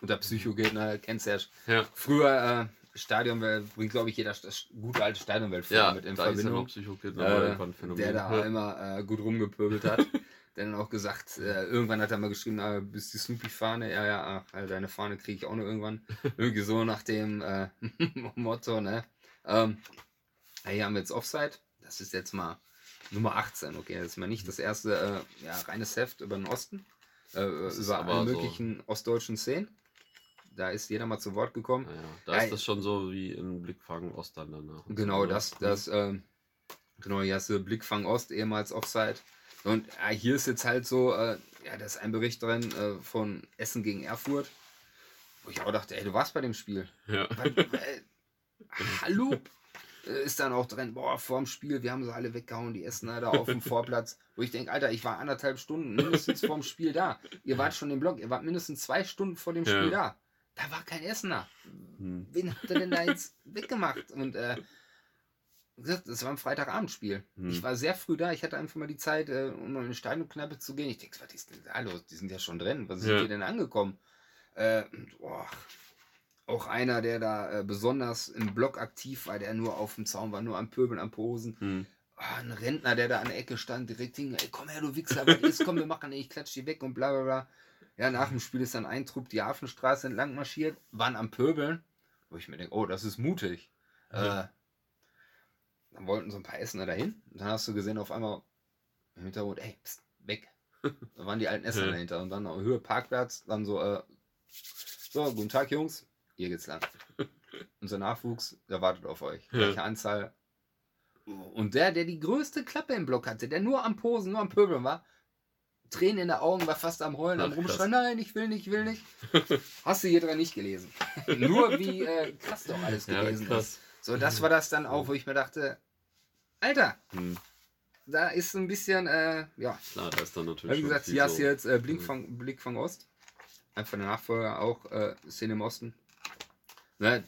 Unter Psychokid, ne, kennst du ja. Ja, Früher äh, Stadionwelt, bringt glaube ich jeder das gute alte Stadionwelt ja mit in Verbindung Psychokid, äh, der da ja. immer äh, gut rumgepöbelt hat. der (laughs) dann auch gesagt, äh, irgendwann hat er mal geschrieben, ah, bist die Snoopy-Fahne? Ja, ja, ach, äh, deine Fahne kriege ich auch noch irgendwann. (laughs) Irgendwie so nach dem äh, (laughs) Motto, ne? Ähm, ja, hier haben wir jetzt Offside. Das ist jetzt mal Nummer 18, okay. Das ist mal nicht das erste äh, ja, reines Heft über den Osten. Äh, über alle so- möglichen ostdeutschen Szenen. Da ist jeder mal zu Wort gekommen. Ja. Da ist das schon so wie in Blickfang Ost dann danach. und Genau, so, das, ne? das, ähm, genau, hier hast du Blickfang Ost, ehemals Offside. Und ja, hier ist jetzt halt so, äh, ja, da ist ein Bericht drin äh, von Essen gegen Erfurt, wo ich auch dachte, ey, du warst bei dem Spiel. Ja. Was, äh, (laughs) hallo? Äh, Ist dann auch drin, boah, vorm Spiel, wir haben sie alle weggehauen, die Essener da auf dem (laughs) Vorplatz. Wo ich denke, Alter, ich war anderthalb Stunden mindestens vorm Spiel da. Ihr wart schon im Block, ihr wart mindestens zwei Stunden vor dem Ja. Spiel da. Da war kein Essener Hm. wen habt ihr denn da jetzt (laughs) weggemacht? Und äh, das war ein Freitagabendspiel. Hm. Ich war sehr früh da, ich hatte einfach mal die Zeit, äh, um in eine Stadionkneipe zu gehen. Ich denke, was ist denn da los? Die sind ja schon drin. Was sind Ja. die denn angekommen? Äh, und, boah, auch einer, der da äh, besonders im Block aktiv war, der nur auf dem Zaun war, nur am Pöbeln, am Posen. Hm. Ah, ein Rentner, der da an der Ecke stand, direkt hing, ey, komm her, du Wichser, was ist, komm, wir machen, ich klatsch die weg und bla bla bla. Ja, nach dem Spiel ist dann ein Trupp die Hafenstraße entlang marschiert, waren am Pöbeln, wo ich mir denke, oh, das ist mutig. Ja. Äh, dann wollten so ein paar Essener dahin und dann hast du gesehen auf einmal im Hintergrund, ey, pst, weg. Da waren die alten Essener Ja. dahinter und dann auf Höhe Parkplatz, dann so, äh, so, guten Tag Jungs, hier geht's lang. (laughs) Unser Nachwuchs, der wartet auf euch. Welche Anzahl Und der, der die größte Klappe im Block hatte, der nur am Posen, nur am Pöbeln war, Tränen in den Augen, war fast am Heulen, am Ach, Rumschreien, krass. nein, ich will nicht, ich will nicht. (laughs) Hast du hier dran nicht gelesen. (laughs) nur wie äh, krass doch alles Ja, gewesen ist. krass. So, das war das dann auch, wo ich mir dachte, Alter, Hm. da ist so ein bisschen, äh, ja, Klar, da ist dann natürlich. wie gesagt, hier hast du jetzt äh, Blink, Mhm. von, Blick von Ost. Einfach der Nachfolger auch, äh, Szene im Osten. Ne?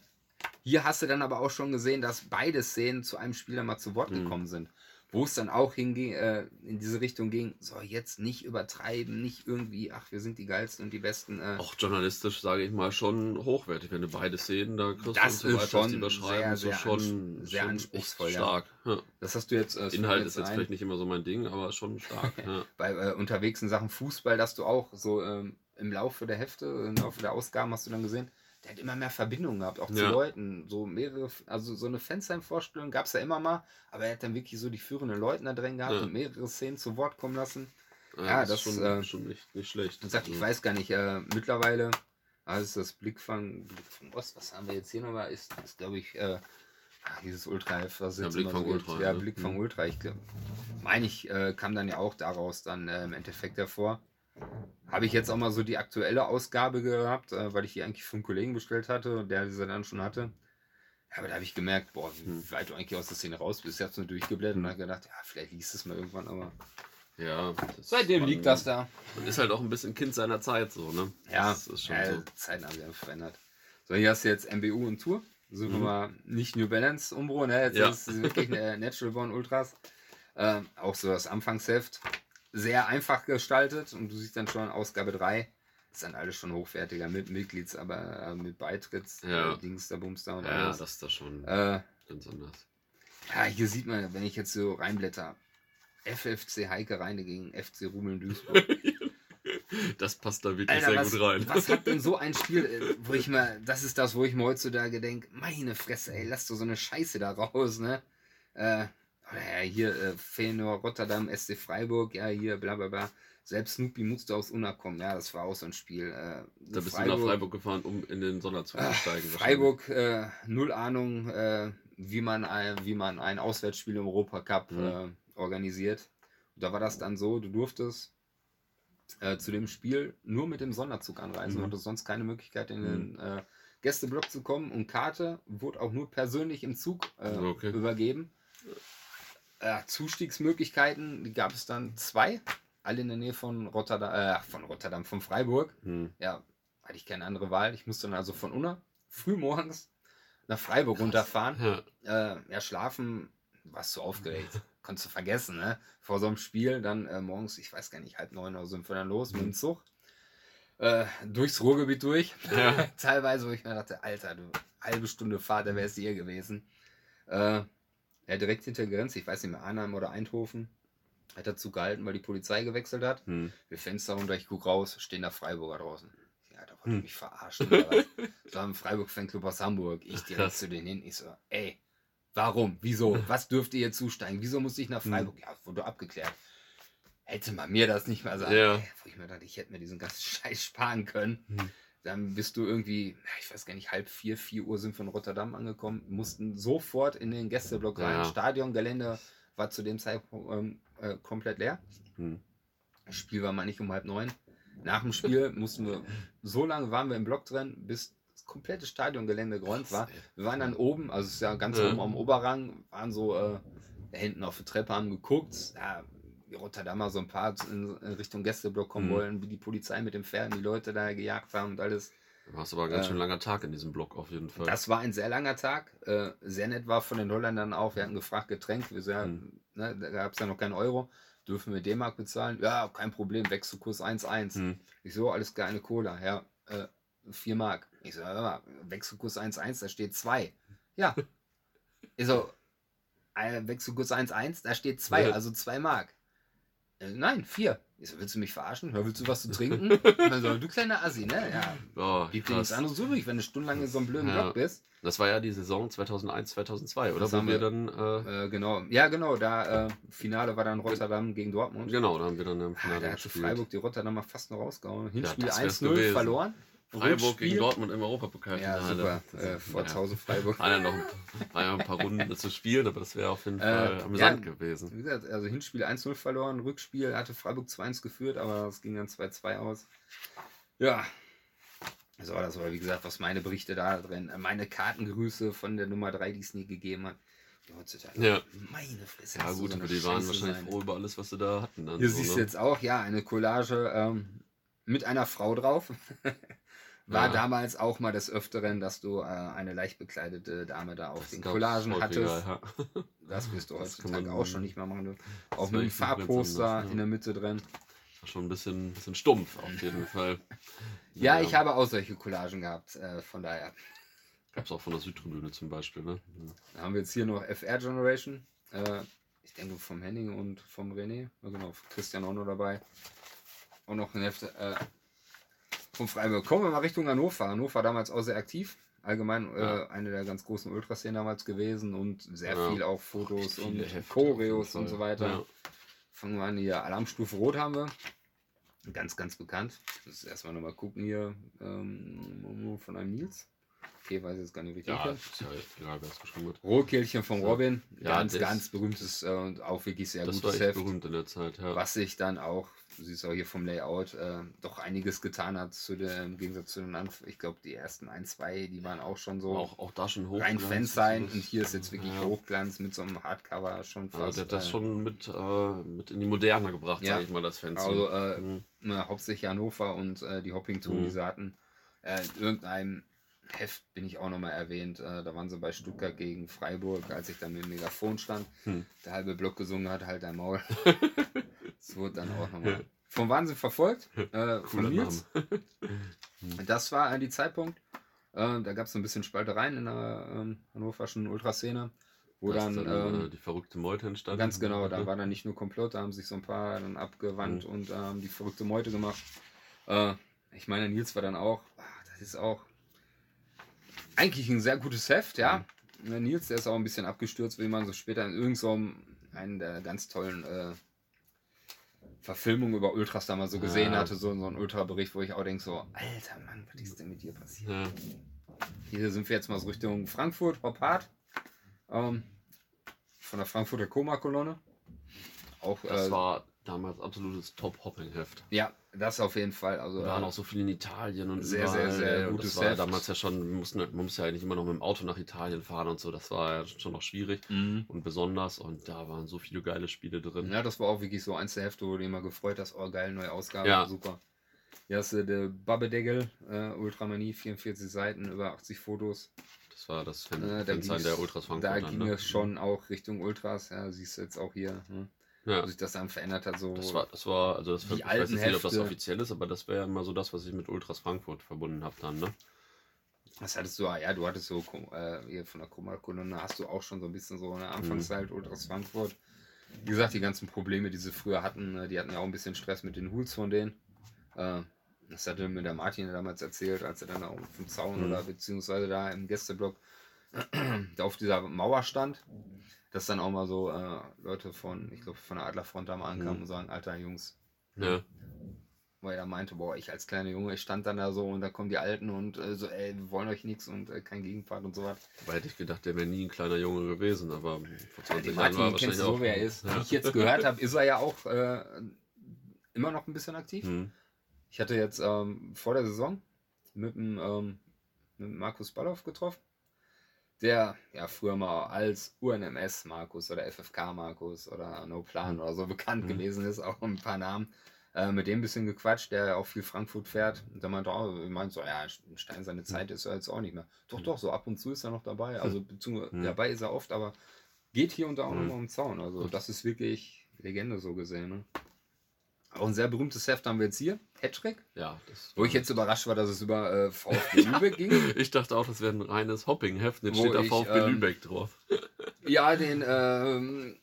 Hier hast du dann aber auch schon gesehen, dass beide Szenen zu einem Spieler mal zu Wort Mhm. gekommen sind. Wo es dann auch hinging, äh, in diese Richtung ging, so jetzt nicht übertreiben, nicht irgendwie, ach, wir sind die geilsten und die besten. Äh, Auch journalistisch, sage ich mal, schon hochwertig. Wenn du beide Sehen da kriegst Das und so ist weiter, schon überschreiben, sehr, ist so sehr schon, sehr schon anspruchsvoll, stark. Ja. das hast du jetzt. Äh, Inhalt ist jetzt ein. vielleicht nicht immer so mein Ding, aber schon stark. (laughs) Ja. bei äh, unterwegs in Sachen Fußball, dass du auch so ähm, im Laufe der Hefte, im Laufe der Ausgaben hast du dann gesehen, der hat immer mehr Verbindungen gehabt, auch zu Ja. Leuten. So mehrere, also so eine Fansheim-Vorstellung gab es ja immer mal, aber er hat dann wirklich so die führenden Leute da drin gehabt Ja. und mehrere Szenen zu Wort kommen lassen. Ja, Ja, das, das, ist schon, äh, schon nicht, nicht schlecht. Und sagt, ich Also, weiß gar nicht, äh, mittlerweile, also das Blickfang, Blickfang Ost, was haben wir jetzt hier nochmal, ist, ist glaube ich, äh, ah, dieses Ultra was Ja, jetzt Blickfang immer so. Ultra, Ja, ne? Blickfang Mhm. Ultra, ich glaube, meine ich, äh, kam dann ja auch daraus dann äh, im Endeffekt hervor. Habe ich jetzt auch mal so die aktuelle Ausgabe gehabt, äh, weil ich die eigentlich einen Kollegen bestellt hatte und der diese dann schon hatte. Ja, aber da habe ich gemerkt, boah, wie Hm. weit du eigentlich aus der Szene raus bist. Ich habe es nur durchgeblättert und habe gedacht, ja, vielleicht liest es mal irgendwann, aber ja, seitdem liegt das da. Man ist halt auch ein bisschen Kind seiner Zeit so, ne? Ja, Das ist schon ja, so. Zeiten haben sich einfach verändert. So, hier hast du jetzt MBU und Tour. Suchen wir Mhm. mal nicht New Balance Umbro, ne? Jetzt Ja. ist es wirklich eine Natural Born Ultras. Ähm, auch so das Anfangsheft. Sehr einfach gestaltet und du siehst dann schon Ausgabe 3. Ist dann alles schon hochwertiger mit Mitglieds, aber äh, mit Beitritts, Ja. äh, Dings, da Bums da und Ja, alles. das ist da schon Äh, ganz anders. ja, hier sieht man, wenn ich jetzt so reinblätter, FFC Heike Reine gegen FC Rumeln Duisburg. (laughs) Das passt da wirklich Alter, sehr was, gut rein. was hat denn so ein (laughs) Spiel, äh, wo ich mal, das ist das, wo ich mir heutzutage denke, meine Fresse, ey, lass doch so eine Scheiße da raus, ne? Äh, ja, hier, äh, Feyenoord, Rotterdam, SC Freiburg, ja, hier, bla bla bla. Selbst Snoopy musste aus Unna kommen, ja, das war auch so ein Spiel. Äh, da bist du nach Freiburg gefahren, um in den Sonderzug zu Ah, steigen. Freiburg, äh, null Ahnung, äh, wie, man ein, wie man ein Auswärtsspiel im Europacup Mhm. äh, organisiert. Und da war das dann so, du durftest äh, zu dem Spiel nur mit dem Sonderzug anreisen, Mhm. und hattest sonst keine Möglichkeit in den äh, Gästeblock zu kommen und Karte wurde auch nur persönlich im Zug Okay. übergeben. Äh, Zustiegsmöglichkeiten die gab es dann zwei, alle in der Nähe von Rotterdam, äh, von Rotterdam, von Freiburg Hm. ja, hatte ich keine andere Wahl. Ich musste dann also von Unna früh morgens nach Freiburg runterfahren. Ja, Äh, ja, schlafen, warst du aufgeregt. (laughs) Konntest du vergessen, ne? Vor so einem Spiel, dann äh, morgens, ich weiß gar nicht, halb neun oder so sind wir dann los mit dem Zug. Äh, durchs Ruhrgebiet durch. Ja. (laughs) Teilweise, wo ich mir dachte, Alter, du, halbe Stunde Fahrt, da wärst du hier gewesen. Ja, direkt hinter der Grenze, ich weiß nicht mehr, Arnhem oder Eindhoven, hat dazu gehalten, weil die Polizei gewechselt hat. hm. Wir Fenster runter, ich guck raus, stehen da Freiburger draußen. Ja, da wollte Hm. ich mich verarschen. Oder was? Das war ein Freiburg-Fanclub aus Hamburg. Ich direkt zu denen hin. Ich so, ey, warum? Wieso? (laughs) Was dürft ihr jetzt zusteigen? Wieso muss ich nach Hm. Freiburg? Ja, wurde abgeklärt. Hätte man mir das nicht mal sagen. Ja. Ey, wo ich mir dachte, ich hätte mir diesen ganzen (laughs) Scheiß sparen können. Hm. Dann bist du irgendwie, ich weiß gar nicht, halb vier, vier Uhr sind wir in Rotterdam angekommen, mussten sofort in den Gästeblock rein. Ja. Stadiongelände war zu dem Zeitpunkt ähm, äh, komplett leer. Hm. Das Spiel war mal nicht um halb neun. Nach dem Spiel (laughs) mussten wir, so lange waren wir im Block drin, bis das komplette Stadiongelände geräumt war. Wir waren dann oben, also es ist ja ganz Ja. oben am Oberrang, waren so äh, da hinten auf der Treppe, haben geguckt. Ja, Rotterdamer so ein paar in, Richtung Gästeblock kommen Mhm. wollen, wie die Polizei mit den Pferden die Leute da gejagt haben und alles. War es aber ein ganz Äh, schön langer Tag in diesem Block auf jeden Fall. Das war ein sehr langer Tag. Äh, sehr nett war von den Holländern auch. Wir hatten gefragt, Getränk. Wir so, ja, Hm. ne, da gab es ja noch keinen Euro. Dürfen wir D-Mark bezahlen? Ja, kein Problem. Wechselkurs 1,1. Hm. Ich so, alles klar, eine Cola. Ja, äh, 4 Mark. Ich so, mal, Wechselkurs 1,1, da steht 2. Ja. (laughs) Ich so, äh, Wechselkurs 1,1, da steht 2, Ja. also 2 Mark. Äh, nein, 4. Ich so, willst du mich verarschen? Ja, willst du was zu trinken? (laughs) also, du kleiner Assi, ne? Ja. Oh, Gibt dir nichts anderes übrig, wenn du stundenlang in so einem blöden Ja. Block bist. Das war ja die Saison 2001, 2002, oder? Das Wo haben wir wir- dann, äh, Äh, genau, ja genau, da äh, Finale war dann Rotterdam gegen Dortmund. genau, da haben wir dann im Ah, Finale da hatte gespielt. Freiburg die Rotterdamer fast noch rausgehauen. Hinspiel wär's 1-0 gewesen. verloren. Freiburg Rückspiel. gegen Dortmund im Europapokal. Ja, super. Äh, vor ja. Hause Freiburg. War ja noch ein, war ja ein paar Runden zu spielen, aber das wäre auf jeden Äh, Fall amüsant ja. gewesen. Wie gesagt, also Hinspiel 1-0 verloren, Rückspiel hatte Freiburg 2-1 geführt, aber es ging dann 2-2 aus. Ja. So, das war wie gesagt, was meine Berichte da drin, äh, meine Kartengrüße von der Nummer 3, die es nie gegeben hat. Ja, heutzutage, Ja. Meine Fresse. Ja gut, so aber die waren Scheiße wahrscheinlich sein. froh über alles, was sie da hatten. Dann Hier so, siehst du ne? jetzt auch, ja, eine Collage ähm, mit einer Frau drauf. (laughs) War Ja. damals auch mal des Öfteren, dass du äh, eine leicht bekleidete Dame da auf Das den Collagen hattest. ja. (laughs) Das wirst du Das heutzutage auch schon nicht mehr machen. Auch mit einem Farbposter ja. in der Mitte drin. War schon ein bisschen, bisschen stumpf auf jeden (laughs) Fall. Ja, ich habe auch solche Collagen gehabt. Äh, von daher Gab's auch von der Südtribüne zum Beispiel, ne? Da haben wir jetzt hier noch FR Generation. Äh, ich denke vom Henning und vom René. Genau, Christian auch noch dabei. Und noch ein Heft äh, vom Freiburg. Kommen wir mal Richtung Hannover. Hannover damals auch sehr aktiv. Allgemein äh, Ja. eine der ganz großen Ultraszenen damals gewesen und sehr Ja. viel auch Fotos und Hefte Choreos und so weiter. Ja. Fangen wir an hier. Alarmstufe Rot haben wir. Ganz, ganz bekannt. Das ist erstmal nochmal gucken hier ähm, von einem Nils. Okay, weiß ich jetzt gar nicht richtig. Ja, ist ja egal, wer es geschrieben hat. Rohkehlchen von So. Robin. Ja, ganz, ganz berühmtes äh, und auch wirklich sehr Das war gutes echt Heft. berühmt in der Zeit, ja. Was sich dann auch, du siehst auch hier vom Layout, äh, doch einiges getan hat zu dem, im Gegensatz zu den Anf Ich glaube, die ersten ein, zwei, die waren auch schon so Auch, auch da schon hoch. rein Fans sein. Und hier ist jetzt wirklich ja. Hochglanz mit so einem Hardcover schon Also fast. der hat das äh, schon mit, äh, mit in die Moderne gebracht, Ja. sag ich mal, das Fanzine. Also äh, Mhm. hauptsächlich Hannover und äh, die Hoppington, Mhm. die sie hatten. Äh, in irgendeinem Heft bin ich auch nochmal erwähnt. Äh, da waren sie bei Stuttgart gegen Freiburg, als ich dann mit dem Megafon stand. Hm. Der halbe Block gesungen hat, halt dein Maul. (laughs) das wurde dann auch nochmal vom Wahnsinn verfolgt. Äh, von Nils. Name. Das war äh, die Zeitpunkt. Äh, da gab es so ein bisschen Spaltereien in der ähm, hannoverschen Ultraszene. Wo Da dann, dann ähm, äh, die verrückte Meute entstanden. Ganz genau, da (laughs) war dann nicht nur Komplott, da haben sich so ein paar dann abgewandt Mhm. und ähm, die verrückte Meute gemacht. Äh, ich meine, Nils war dann auch, ah, das ist auch eigentlich ein sehr gutes Heft, ja. Der Nils, der ist auch ein bisschen abgestürzt, wie man so später in irgendeinem so einen der ganz tollen äh, Verfilmungen über Ultras damals so gesehen Ja. hatte, so, so ein Ultra-Bericht, wo ich auch denke, so, alter Mann, was ist denn mit dir passiert? Ja. Hier sind wir jetzt mal so Richtung Frankfurt, Hoppart. Ähm, von der Frankfurter Koma-Kolonne. Auch, Das äh, war damals absolutes Top-Hopping-Heft. ja, das auf jeden Fall. Also, Wir waren äh, auch so viel in Italien und sehr, überall, sehr, sehr und gutes das war Heft. damals ja schon, wir mussten, man musste ja nicht immer noch mit dem Auto nach Italien fahren und so, das war ja schon noch schwierig mhm. und besonders und da waren so viele geile Spiele drin. ja, das war auch wirklich so eins der Hefte, wo du immer gefreut hast. Oh, geil, neue Ausgabe, Ja. super. Hier hast du der Babbedeckel, äh, Ultramanie, 44 Seiten, über 80 Fotos. Das war das Fan Äh, da Fansign ging's- der Ultras Frankfurt. Da dann, ging ne? es schon auch Richtung Ultras, ja, siehst du jetzt auch hier, ne? Ja, wo sich das dann verändert hat. So. das war, das war, also das Die ich weiß jetzt nicht, ob das offiziell ist, aber das wäre immer so das, was ich mit Ultras Frankfurt verbunden habe dann, ne? Was hattest du? Ah, Ja, du hattest so äh, hier von der Koma-Kolonne hast du auch schon so ein bisschen so eine Anfangszeit Ultras Frankfurt. Wie gesagt, die ganzen Probleme, die sie früher hatten, äh, die hatten ja auch ein bisschen Stress mit den Hools von denen. Äh, das hatte mir der Martin damals erzählt, als er dann auf dem Zaun Mhm. oder beziehungsweise da im Gästeblock (clears throat) da auf dieser Mauer stand, dass dann auch mal so äh, Leute von, ich glaube, von der Adlerfront da mal ankamen Mhm. und sagen, alter Jungs, Ja. wo er meinte, boah, ich als kleiner Junge, ich stand dann da so und da kommen die Alten und äh, so, ey, wir wollen euch nichts und äh, kein Gegenpart und so was. Dabei hätte ich gedacht, der wäre nie ein kleiner Junge gewesen, aber vor Ja, 20 den Jahren Martin war er wahrscheinlich du so, auch. wer er ist. Ja. Wie ich jetzt gehört habe, ist er ja auch äh, immer noch ein bisschen aktiv. Hm. Ich hatte jetzt ähm, vor der Saison mit dem, ähm, mit Markus Balloff getroffen, der ja früher mal als UNMS Markus oder FFK Markus oder No Plan oder so bekannt Mhm. gewesen ist, auch ein paar Namen. Äh, mit dem ein bisschen gequatscht, der auch viel Frankfurt fährt. Und der meinte auch, ich meinte so, ja, Stein seine Zeit ist er jetzt auch nicht mehr. Doch, Mhm. doch, so ab und zu ist er noch dabei. Also beziehungsweise Mhm. dabei ist er oft, aber geht hier und da auch Mhm. noch mal um den Zaun. Also das ist wirklich Legende so gesehen. Ne? Auch ein sehr berühmtes Heft haben wir jetzt hier, Hattrick. Ja, das Wo ich jetzt überrascht war, dass es über äh, VfB (laughs) Lübeck ging. Ich dachte auch, das wäre ein reines Hopping-Heft. Jetzt Wo steht da ich, VfB ähm, Lübeck drauf. (laughs) Ja, den, ähm,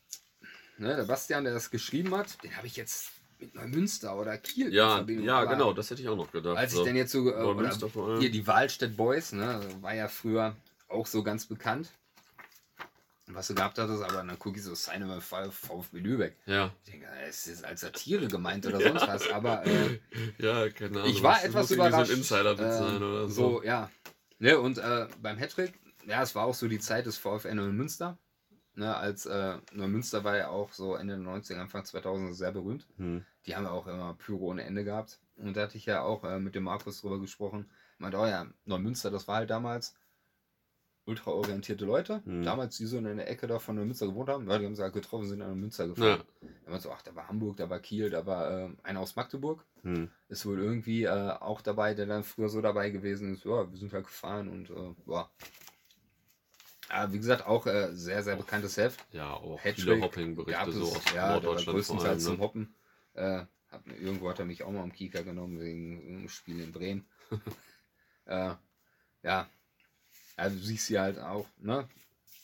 ne, der Bastian, der das geschrieben hat, den habe ich jetzt mit Neumünster oder Kiel Ja, ja, genau, das hätte ich auch noch gedacht. Als ich so. dann jetzt so, äh, hier die Wahlstedt Boys, ne, war ja früher auch so ganz bekannt. Was du gehabt hattest, aber dann gucke ich so Sign Fall VfB Lübeck. Ja. Ich denke, es ist als Satire gemeint (laughs) oder sonst was, aber äh, Ja, keine Ahnung. ich war das etwas überrascht. So ein Insider äh, sein oder so. so, ja. Ne, und äh, beim Hattrick, ja, es war auch so die Zeit des VfN in Münster. Ne, als äh, Neumünster war ja auch so Ende der 90er, Anfang 2000 sehr berühmt. Hm. Die haben ja auch immer Pyro ohne Ende gehabt. Und da hatte ich ja auch äh, mit dem Markus drüber gesprochen. Meinte, oh ja, Neumünster, das war halt damals ultraorientierte Leute. Hm. Damals, die so in der Ecke da von Neumünster gewohnt haben. Ja, die haben sie halt getroffen, sind an Münster gefahren. Ja. Da war so, ach, da war Hamburg, da war Kiel, da war äh, einer aus Magdeburg. Hm. Ist wohl irgendwie äh, auch dabei, der dann früher so dabei gewesen ist. Ja, wir sind halt gefahren und äh, ja. Aber wie gesagt, auch äh, sehr, sehr bekanntes Heft. Ja, auch Hattrick viele Hopping-Berichte so aus ja, der Norddeutschland größtenteils allem. zum Ne? Hoppen. Äh, hab, irgendwo hat er mich auch mal am Kieker genommen wegen einem Spiel in Bremen. (laughs) äh, ja, also du siehst hier halt auch, ne?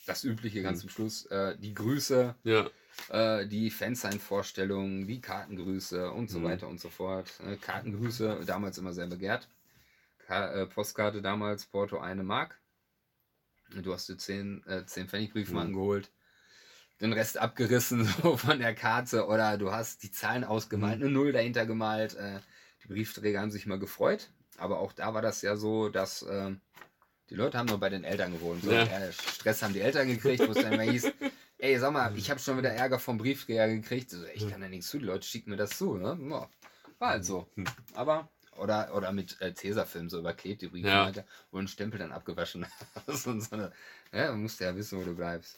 Das Übliche ganz Mhm. zum Schluss. Äh, die Grüße, Ja, äh, die Fansign-Vorstellungen, die Kartengrüße und so Mhm. weiter und so fort. Äh, Kartengrüße, damals immer sehr begehrt. Ka äh, Postkarte damals, Porto eine Mark. Du hast dir 10, äh, 10 Pfennigbriefmarken Mhm. geholt. Den Rest abgerissen (laughs) so von der Karte oder du hast die Zahlen ausgemalt, Mhm. eine Null dahinter gemalt. Äh, die Briefträger haben sich mal gefreut. Aber auch da war das ja so, dass äh, die Leute haben nur bei den Eltern gewohnt. So, Ja. Stress haben die Eltern gekriegt, wo es dann immer hieß, (laughs) ey, sag mal, ich habe schon wieder Ärger vom Briefträger gekriegt. So, ich kann ja nichts zu, die Leute schicken mir das zu. Ne? Ja, war halt so. Hm. Aber, oder, oder mit äh, Tesafilm so überklebt, die Briefe Ja. weiter, wo ein Stempel dann abgewaschen (laughs) und so eine, ja, man musst ja wissen, wo du bleibst.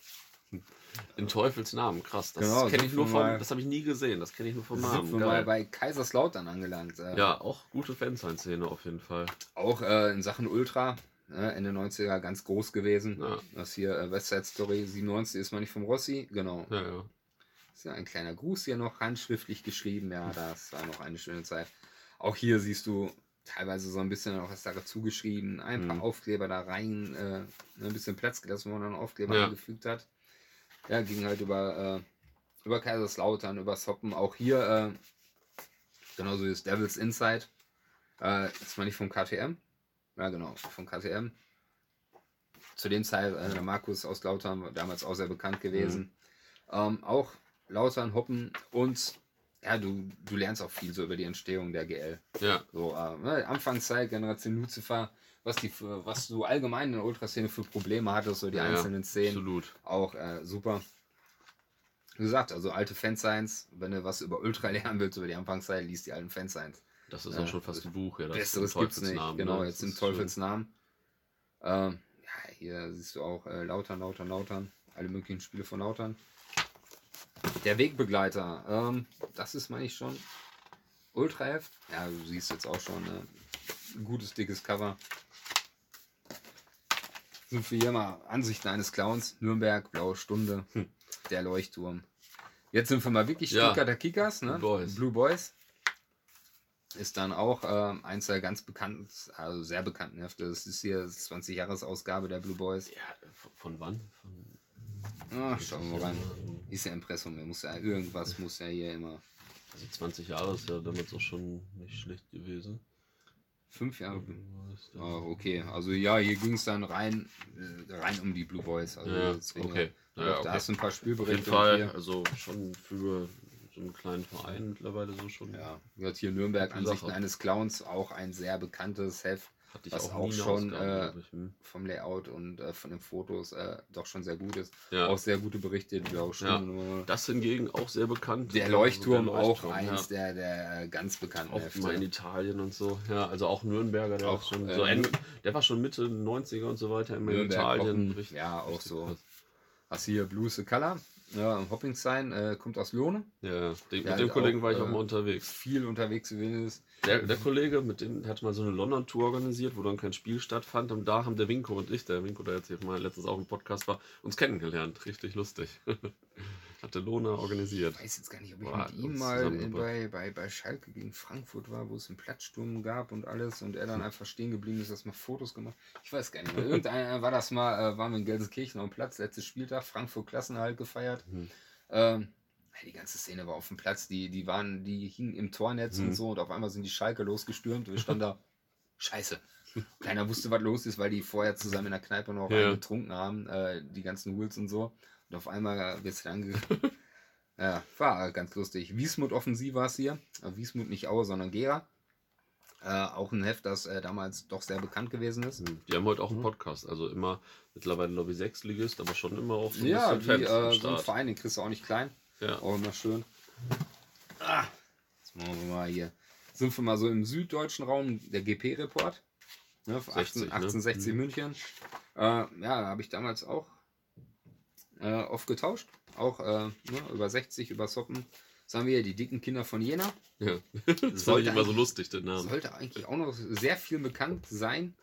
in Teufels Namen, krass. Das Genau, kenne ich sind nur von, das habe ich nie gesehen, das kenne ich nur vom Sind Namen. wir mal bei Kaiserslautern angelangt. Äh, Ja, auch gute Fansign-Szene auf jeden Fall. Auch äh, in Sachen Ultra, äh, Ende 90er ganz groß gewesen. Ja, Das hier äh, Westside Story 97 ist man nicht vom Rossi, genau. ja, ja. Ist ja ein kleiner Gruß hier noch handschriftlich geschrieben. Ja, (laughs) das war noch eine schöne Zeit. Auch hier siehst du teilweise so ein bisschen noch was dazu geschrieben. Ein paar Mhm. Aufkleber da rein, äh, ein bisschen Platz gelassen, wo man dann Aufkleber Ja. eingefügt hat. Ja, ging halt über, äh, über Kaiserslautern, über Soppen. Auch hier, äh, genauso wie das Devil's Inside. Äh, ist mal nicht vom KTM. Ja, genau, vom KTM. Zu dem Zeit, äh, der Markus aus Lautern, damals auch sehr bekannt gewesen. Ähm, auch Lautern, Hoppen und ja, du, du lernst auch viel so über die Entstehung der GL. ja. So, äh, ne, Anfangszeit, Generation Lucifer, was, die für, was du allgemein in der Ultraszene für Probleme hattest, so die ja, einzelnen Szenen, Absolut. auch äh, super. Wie gesagt, also alte Fansigns, wenn du was über Ultra (laughs) lernen willst, über die Anfangszeit, liest die alten Fansigns. Das ist auch schon fast ein Buch, ja. das Besseres gibt's nicht. Teufelsnamen, genau, ne? jetzt im Teufelsnamen. Ähm, ja, hier siehst du auch äh, Lautern, Lautern, Lautern. Alle möglichen Spiele von Lautern. Der Wegbegleiter. Ähm, das ist, meine ich, schon Ultraheft. Ja, du siehst jetzt auch schon ne? ein gutes, dickes Cover. Sind wir hier mal Ansichten eines Clowns. Nürnberg, Blaue Stunde, Hm. der Leuchtturm. Jetzt sind wir mal wirklich Ja. Stuttgarter Kickers, ne? Blue Boys. Blue Boys ist dann auch ähm, eins der ganz bekannten, also sehr bekannten Hefte. Das ist hier das 20-Jahres-Ausgabe der Blue Boys. Ja, von, wann? Von, Ah, schauen wir mal rein. Ist ja Impressum, muss ja irgendwas muss ja hier immer. Also 20 Jahre ist ja damals auch schon nicht schlecht gewesen. Fünf Jahre. Da- Ah, okay, also ja, hier ging es dann rein, äh, rein um die Blue Boys. Also Ja, okay. Ja, Ja, Da okay. hast du ein paar Auf jeden Spielberichte. Fall, Hier, also schon für so einen kleinen Verein mittlerweile so schon. ja, gesagt, hier Nürnberg, Ansichten Sache. eines Clowns, auch ein sehr bekanntes Heft. Hatte ich Was auch, auch schon, Ausgabe, äh. Hm. vom Layout und äh, von den Fotos äh, doch schon sehr gut ist. Ja. Auch sehr gute Berichte, die auch schon. Ja. Das hingegen auch sehr bekannt. Der Also Leuchtturm, der auch Leuchtturm, eins ja. der, der ganz bekannten Auch mal in Hefte. Italien und so. Ja, also auch Nürnberger, der, Auch, auch schon so Ende, der war schon Mitte 90er und so weiter immer in Nürnberg, Italien. Richtig, ja, auch so. Hast hier Blues the Color, ja, Hopping Sign, äh, kommt aus Lohne. Ja, den, mit dem auch, Kollegen war ich auch äh, mal unterwegs. Viel unterwegs gewesen ist. Der, der Kollege, mit dem hat mal so eine London-Tour organisiert, wo dann kein Spiel stattfand. Und da haben der Winko und ich, der Winko, der jetzt hier mal letztens auch im Podcast war, uns kennengelernt. Richtig lustig. (laughs) Hatte Lona organisiert. Ich weiß jetzt gar nicht, ob ich Boah, mit ihm mal bei, bei, bei Schalke gegen Frankfurt war, wo es einen Platzsturm gab und alles und er dann einfach stehen geblieben ist, dass mal Fotos gemacht. Ich weiß gar nicht mehr. Irgendeiner (laughs) war das mal, äh, waren wir in Gelsenkirchen auf dem Platz, letztes Spieltag, Frankfurt Klassenerhalt gefeiert. Mhm. Ähm, die ganze Szene war auf dem Platz, die, die waren, die hingen im Tornetz Mhm. und so und auf einmal sind die Schalke losgestürmt und wir standen da, (laughs) scheiße. Keiner wusste, was los ist, weil die vorher zusammen in der Kneipe noch Ja. getrunken haben, äh, die ganzen Hools und so. Und auf einmal wird es angegriffen. (laughs) ja, war ganz lustig. Wiesmut offensiv war es hier. Äh, Wiesmut nicht Aue, sondern Gera. Äh, auch ein Heft, das äh, damals doch sehr bekannt gewesen ist. Hm, Die haben heute auch einen Mhm. Podcast. Also immer mittlerweile, glaube ich, Sechsligist, aber schon immer auch so ein Ja, bisschen die, Fans äh, so ein. Verein, den kriegst du auch nicht klein. Ja. Auch immer schön. Ah, jetzt machen wir mal hier. Sind wir mal so im süddeutschen Raum, der GP-Report. Ne, für 60, 18, ne? 1860 Mhm. München. Äh, ja, habe ich damals auch äh, oft getauscht. Auch äh, ne, über 60, über Soppen. Sagen wir hier, die dicken Kinder von Jena. ja. (laughs) Das fand Sollte ich immer so lustig, der Name. Sollte eigentlich auch noch sehr viel bekannt sein.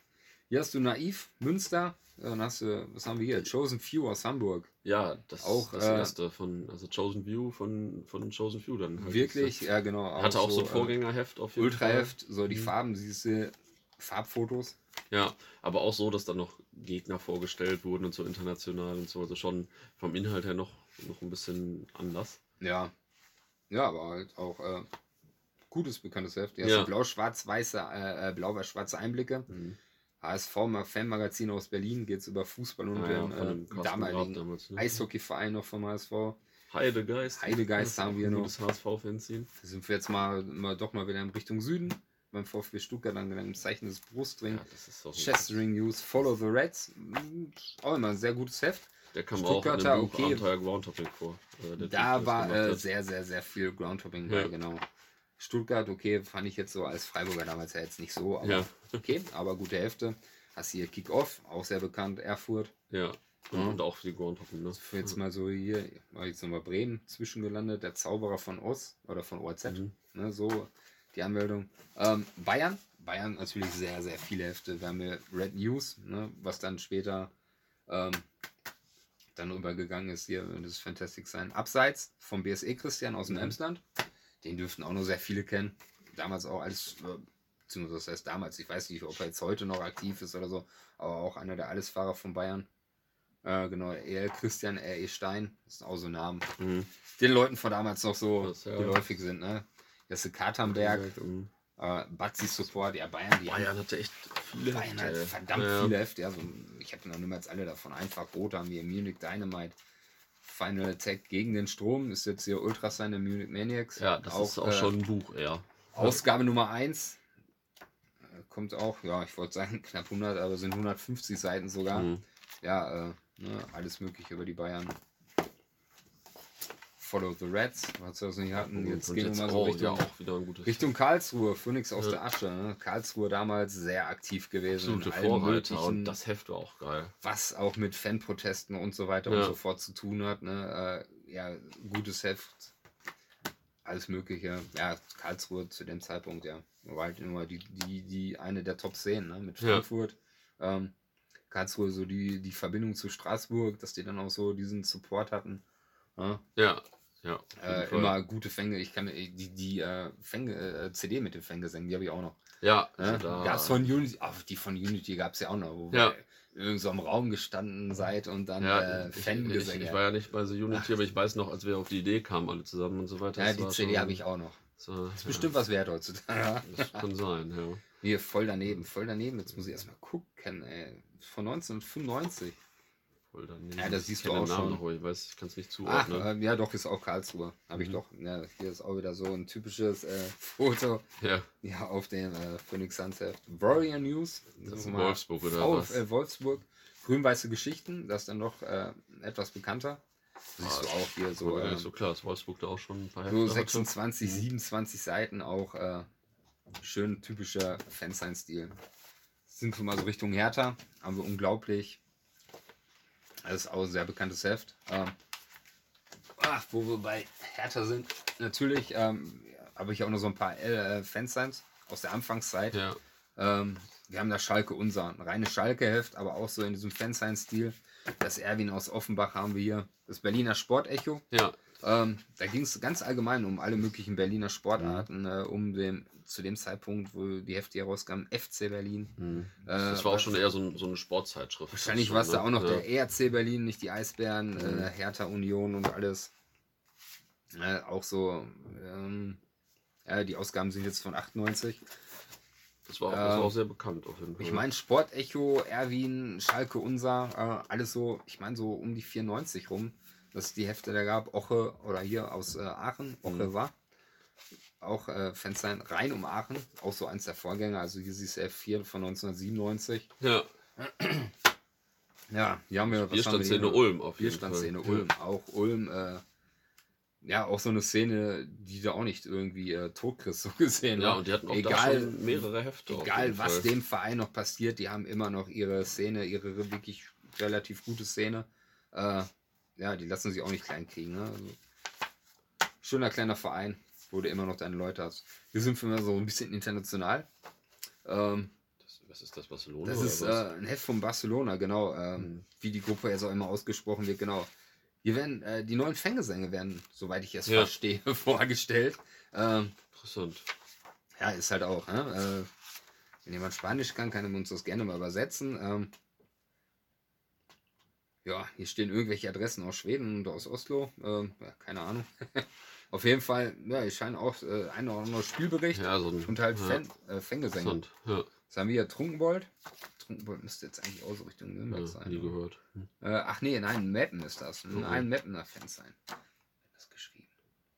Hier hast du Naiv, Münster. Dann hast du, was haben wir hier? Chosen Few aus Hamburg. Ja, das Auch, das äh, erste von, also Chosen View von, von Chosen View dann. halt. Wirklich, ja genau. Hatte auch so ein äh, Vorgängerheft auf jeden Fall. Ultraheft, so die Mhm. Farben, siehst du, Farbfotos. Ja, aber auch so, dass dann noch Gegner vorgestellt wurden und so international und so. Also schon vom Inhalt her noch, noch ein bisschen anders. Ja. Ja, aber halt auch äh, gutes bekanntes Heft. Hast Ja. du blau-schwarz-weiße, äh, äh, blau-weiß-schwarze Einblicke. Mhm. HSV Fanmagazin aus Berlin geht es über Fußball und Ah ja, den äh, damaligen damals. Ne? Eishockeyverein noch vom HSV. Heidegeist. Heidegeist Das ist haben wir noch. gutes HSV-Fanzine. Da sind wir jetzt mal, mal doch mal wieder in Richtung Süden. Beim VfB Stuttgart dann im Zeichen des Brustring. Ja, ein- Chestering News, Follow the Reds. Auch immer ein sehr gutes Heft. Der kam auch in Stuttgarter, dem okay. Groundtopic vor. äh, Da war äh, sehr, sehr, sehr viel Groundhopping Ja. bei, genau. Stuttgart, okay, fand ich jetzt so als Freiburger damals ja jetzt nicht so, aber Ja. okay, aber gute Hälfte. Hast hier Kick-Off, auch sehr bekannt, Erfurt. Ja. Und, und auch für die Groundhopping, ne? Jetzt mal so hier, war jetzt nochmal Bremen zwischengelandet, der Zauberer von Oz oder von ORZ, Mhm. ne, so die Anmeldung. Ähm, Bayern, Bayern natürlich sehr, sehr viele Hefte. Wir haben hier Red News, ne, was dann später ähm, dann übergegangen ist hier, das ist Fantastic sein. Abseits vom BSE Christian aus dem Mhm. Emsland, den dürften auch noch sehr viele kennen. Damals auch alles, äh, beziehungsweise das heißt damals, ich weiß nicht, ob er jetzt heute noch aktiv ist oder so, aber auch einer der Allesfahrer von Bayern. Äh, genau, EL Christian, R.E. Stein, das sind auch so Namen, Mhm. den Leuten von damals noch so Das, ja. geläufig sind, ne? Jesse Katernberg, Mhm. äh, Batzi Support, ja, Bayern, die Bayern hatte echt viele Bayern Hefte, hat verdammt Ja, ja. viele Hefte. Also, ich habe noch niemals alle davon. Einfach Boot haben wir Munich Dynamite. Final Attack gegen den Strom ist jetzt hier Ultrasign der Munich Maniacs. Ja, das ist auch äh, schon ein Buch, eher. Ausgabe Nummer 1. Kommt auch, ja, ich wollte sagen (laughs) knapp 100, aber sind 150 Seiten sogar. Mhm. Ja, äh, ne, alles Mögliche über die Bayern. Follow the Reds, was wir das nicht hatten. Jetzt Und gehen wir jetzt mal so oh, Richtung, ja, auch wieder ein gutes Richtung Karlsruhe, Phoenix aus Ja. der Asche. Ne? Karlsruhe damals sehr aktiv gewesen. absolute Vorreiter und das Heft war auch geil. was auch mit Fanprotesten und so weiter Ja. und so fort zu tun hat. Ne? Äh, ja, gutes Heft, alles Mögliche. Ja, Karlsruhe zu dem Zeitpunkt, ja, war halt immer die, die, die eine der Top 10 ne? mit Ja. Frankfurt. Ähm, Karlsruhe so die, die Verbindung zu Straßburg, dass die dann auch so diesen Support hatten. Ja? Ja, ja. Äh, immer gute Fänge. Ich kann die, die äh, Fänge, äh, CD mit den Fängesängen, die habe ich auch noch. Ja, Ne? also da. Gab's von Unity, ach, die von Unity gab es ja auch noch, wo Ja. ihr in irgendeinem Raum gestanden seid und dann ja, äh, ich, ich, Fangesänge. ich war ja nicht bei The Unity, aber ich weiß noch, als wir auf die Idee kamen, alle zusammen und so weiter. ja, die CD habe ich auch noch. Das war, Ist bestimmt was wert heutzutage. (laughs) Das kann sein, ja. Hier voll daneben, voll daneben. Jetzt muss ich erstmal gucken, ey. Von 1995. Voll daneben. Ja, das siehst Ich du auch Namen schon. Noch, ich weiß, ich kann es nicht Ach, zuordnen. ähm, ja, doch, ist auch Karlsruhe. Habe ich Mhm. doch. Ja, hier ist auch wieder so ein typisches äh, Foto. ja, Ja, auf dem äh, Phoenix Suns Heft. Warrior News. das ist Wolfsburg oder V- was? Äh, Wolfsburg. Grün-weiße Geschichten. Das ist dann noch äh, etwas bekannter. Siehst du Ah, auch hier so. ja, ist so klar, dass Wolfsburg da auch schon ein paar So Hefte hatte. 26, 27 Seiten auch äh, schön typischer Fansign-Stil. Sind wir mal so Richtung Hertha, haben wir unglaublich. Das ist auch ein sehr bekanntes Heft. Ähm, ach, wo wir bei Hertha sind, natürlich ähm, habe ich auch noch so ein paar äh, Fansigns aus der Anfangszeit. Ja, Ähm, wir haben da Schalke unser, ein reines Schalke-Heft, aber auch so in diesem Fansign-Stil. Das Erwin aus Offenbach haben wir hier. Das Berliner Sportecho. ja, Ähm, da ging es ganz allgemein um alle möglichen Berliner Sportarten, äh, um dem, zu dem Zeitpunkt, wo die Hefte herauskamen, FC Berlin. Mhm. Äh, Das war auch schon eher so, ein, so eine Sportzeitschrift. Wahrscheinlich war es da ne? auch noch ja. der ERC Berlin, nicht die Eisbären, Mhm. äh, Hertha Union und alles. Äh, auch so, ähm, die Ausgaben sind jetzt von 98. Das war, auch, das Ähm, war auch sehr bekannt auf jeden Fall. Ich meine, Sportecho, Erwin, Schalke, unser, äh, alles so, ich meine so um die 94 rum. Dass es die Hefte da gab. Oche oder hier aus äh, Aachen, Oche Mhm. war. Auch äh, Fans sein, rein um Aachen, auch so eins der Vorgänger, also hier siehst du F4 von 1997. Ja, Ja, hier haben wir was haben wir Bierstandszene hier? Ulm auf jeden Bierstandszene. Ulm, auch Ulm, äh, ja, auch so eine Szene, die du auch nicht irgendwie äh, tot kriegst, (laughs) so gesehen. Ja, ne? und die hatten auch da egal, mehrere Hefte. egal was Fall. dem Verein noch passiert, die haben immer noch ihre Szene, ihre wirklich relativ gute Szene. Äh, ja, die lassen sich auch nicht klein kriegen. Ne? Also, schöner kleiner Verein, wo du immer noch deine Leute hast. Wir sind für mich so ein bisschen international. Ähm, Das, was ist das, Barcelona? das oder ist äh, ein Heft von Barcelona, genau. Ähm, Mhm. Wie die Gruppe jetzt auch immer ausgesprochen wird, genau. Hier werden äh, die neuen Fängesänge werden, soweit ich es Ja. verstehe, (laughs) vorgestellt. Ähm, Interessant. ja, ist halt auch. Ne? Äh, wenn jemand Spanisch kann, kann er uns das gerne mal übersetzen. Ähm, ja, hier stehen irgendwelche Adressen aus Schweden und aus Oslo. Ähm, ja, keine Ahnung. (laughs) Auf jeden Fall, ja, hier scheinen auch äh, ein oder andere Spielbericht Ja, so ein. und halt ja, Fan, äh. Interessant. Ja, Das haben wir hier Trunkenbold. Trunkenbold müsste jetzt eigentlich auch so Richtung Nürnberg ja, sein. nie ne? gehört. Hm. Äh, ach nee, nein, Mappen ist das. Mhm. Ein Mappener Fan sein. Das geschrieben?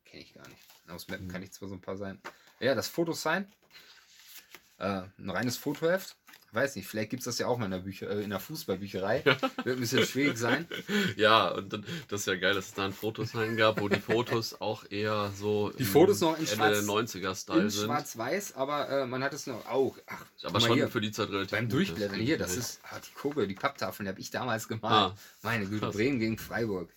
Kenne ich gar nicht. Aus Mappen Mhm. kann ich zwar so ein paar sein. Ja, das Fotos sein. Äh, ein reines Fotoheft. Weiß nicht, vielleicht gibt es das ja auch mal in der, Bücher, äh, in der Fußballbücherei. Wird ein bisschen schwierig sein. (laughs) Ja, und dann, das ist ja geil, dass es da ein Fotosign gab, wo die Fotos auch eher so Die Fotos noch in Ende Schwarz- der 90er-Style In sind. schwarz-weiß, aber äh, man hat es noch auch. Ach, aber schon hier, für die Zeit relativ beim Durchblättern hier, das ist ah, die Kugel, die Papptafeln, die habe ich damals gemalt. Ah, Meine Güte, krass. Bremen gegen Freiburg.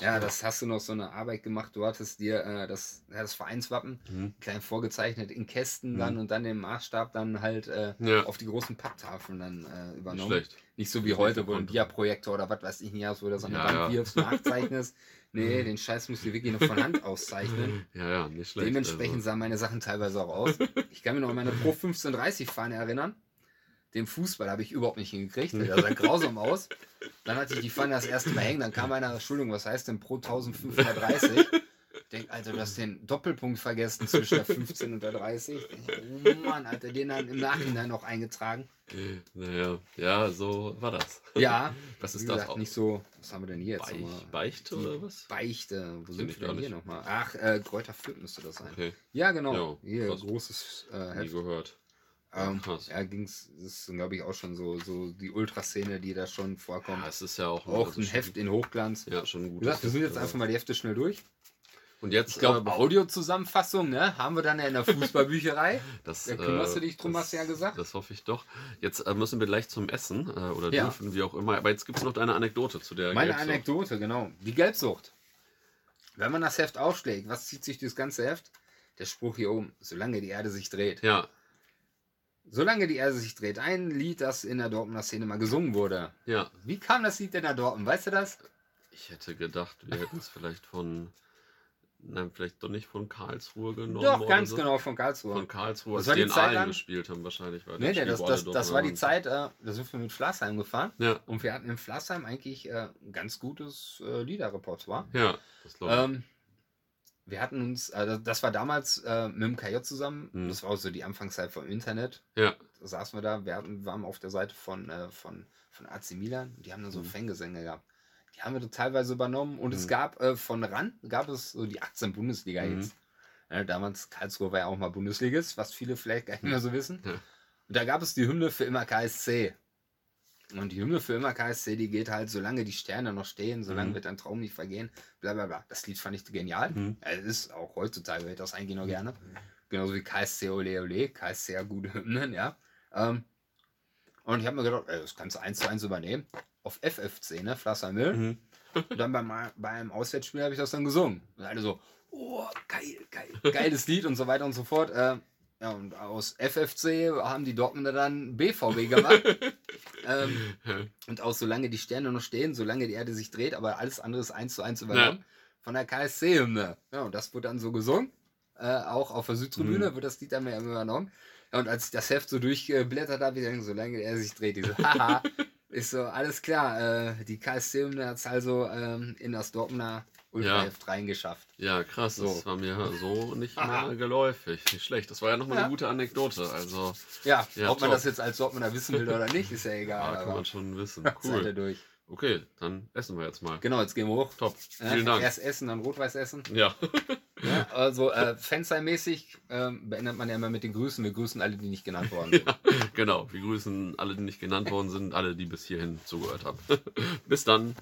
Ja, das hast du noch so eine Arbeit gemacht. Du hattest dir äh, das, ja, das Vereinswappen Mhm. klein vorgezeichnet in Kästen Mhm. dann und dann den Maßstab dann halt äh, Ja. auf die großen Papptafeln dann äh, Nicht übernommen. schlecht. Nicht so wie Nicht heute, wo gekonnt. Dia-Projektor oder was weiß ich nicht hast, wo du das an Ja, Wand wirfst, nachzeichnest. (laughs) Nee, den Scheiß musst du wirklich noch von Hand auszeichnen. (laughs) Ja, ja, nicht schlecht. Dementsprechend also. sahen meine Sachen teilweise auch aus. Ich kann mich noch an meine Pro 1530-Fahne erinnern. Den Fußball habe ich überhaupt nicht hingekriegt. (laughs) Der sah grausam aus. Dann hatte ich die Pfanne das erste Mal hängen. Dann kam einer, Entschuldigung, was heißt denn Pro 1530? Ich denke, Alter, du hast den Doppelpunkt vergessen zwischen der 15 und der 30. Oh Mann, Alter, den dann im Nachhinein noch eingetragen. Naja, ja, so war das. Ja, (laughs) Was ist das gesagt, auch? nicht so. Was haben wir denn hier jetzt? Beich, nochmal? Beichte oder was? Beichte. Wo sind wir denn hier nochmal? Ach, äh, Kräuter müsste das sein. Okay, Ja, genau. Ja, hier, großes äh, nie Heft. gehört. Ähm, krass. ja, ging's, das ist, glaube ich, auch schon so, so die Ultraszene, die da schon vorkommt. Ja, es ist ja auch, auch ein Heft in Hochglanz. Ja, schon gesagt, wir sind jetzt einfach mal die Hefte schnell durch. Und jetzt, Ich glaube, äh, Audiozusammenfassung, ne, haben wir dann ja in der Fußballbücherei. (laughs) das, Da kümmerst äh, du dich drum, das- hast du ja gesagt. Das hoffe ich doch. Jetzt äh, müssen wir gleich zum Essen äh, oder Ja. dürfen, wie auch immer. Aber jetzt gibt es noch deine Anekdote zu der Meine Gelbsucht. Anekdote, genau. Die Gelbsucht. Wenn man das Heft aufschlägt, was zieht sich das ganze Heft? Der Spruch hier oben, solange die Erde sich dreht. Ja, Solange die Erde sich dreht. Ein Lied, das in der Dortmunder Szene mal gesungen wurde. ja. Wie kam das Lied denn nach Dortmund? Weißt du das? Ich hätte gedacht, wir hätten es vielleicht von, nein, vielleicht doch nicht von Karlsruhe genommen. Doch, ganz so. genau, von Karlsruhe. Von Karlsruhe, Das als war die in Zeit Aalen gespielt haben, wahrscheinlich. War Nee, nee, das, das, das war die. Zeit, äh, da sind wir mit Flassheim gefahren. Ja, Und wir hatten in Flassheim eigentlich äh, ein ganz gutes äh, Liederrepertoire. ja, das glaube ich. Ähm, wir hatten uns, äh, das war damals äh, mit dem KJ zusammen, Mhm. das war auch so die Anfangszeit vom Internet. ja, Da saßen wir da, wir hatten, waren auf der Seite von, äh, von, von AC Milan, die haben dann so Mhm. Fangesänge gehabt. Die haben wir da teilweise übernommen und es Mhm. gab äh, von RAN, gab es so die 18 Bundesliga-Hits. Mhm. Äh, damals Karlsruhe war ja auch mal Bundesligist, was viele vielleicht gar nicht mehr so wissen. Ja. Und da gab es die Hymne für immer KSC. Und die Hymne für immer KSC, die geht halt, solange die Sterne noch stehen, solange Mhm. wird dein Traum nicht vergehen, bla bla bla. Das Lied fand ich genial. Mhm. Es ist auch heutzutage, ich das eigentlich noch gerne. Genauso wie KSC Ole Ole, KSC ja gute Hymnen, ja. Ähm, und ich habe mir gedacht, ey, das kannst du eins zu eins übernehmen. Auf FFC, ne, Flasser Müll. Mhm. Und dann beim, bei einem Auswärtsspiel habe ich das dann gesungen. Und alle so, oh, geil, geil, geiles Lied und so weiter und so fort. Äh, ja, und aus FFC haben die Dortmunder dann BVB gemacht. (laughs) ähm, und auch solange die Sterne noch stehen, solange die Erde sich dreht, aber alles andere ist eins zu eins übernommen. Von der KSC-Hymne. Ja, und das wurde dann so gesungen. Äh, auch auf der Südtribüne Mhm. wird das Lied dann mehr übernommen. Ja, und als ich das Heft so durchgeblättert habe, ich denke, solange er sich dreht, ich so, (laughs) haha, ist so, alles klar. Äh, die KSC-Hymne hat es also ähm, in das Dortmunder Ultraheft reingeschafft. Ja, krass, So. das war mir (laughs) so nicht mehr geläufig. Nicht schlecht. Das war ja nochmal Ja. eine gute Anekdote. Also, Ja, Ja, ob man top. das jetzt als Dortmunder wissen will oder nicht, ist ja ja, egal. kann aber man schon wissen. seid (laughs) Cool. durch. Okay, dann essen wir jetzt mal. Genau, jetzt gehen wir hoch. Top. Ja, Vielen Dank. Erst essen, dann Rotweiß essen. Ja. Ja, also äh, Fansign-mäßig ähm, beendet man ja immer mit den Grüßen. Wir grüßen alle, die nicht genannt worden sind. (laughs) ja, genau. Wir grüßen alle, die nicht genannt worden sind, alle, die bis hierhin zugehört haben. bis dann.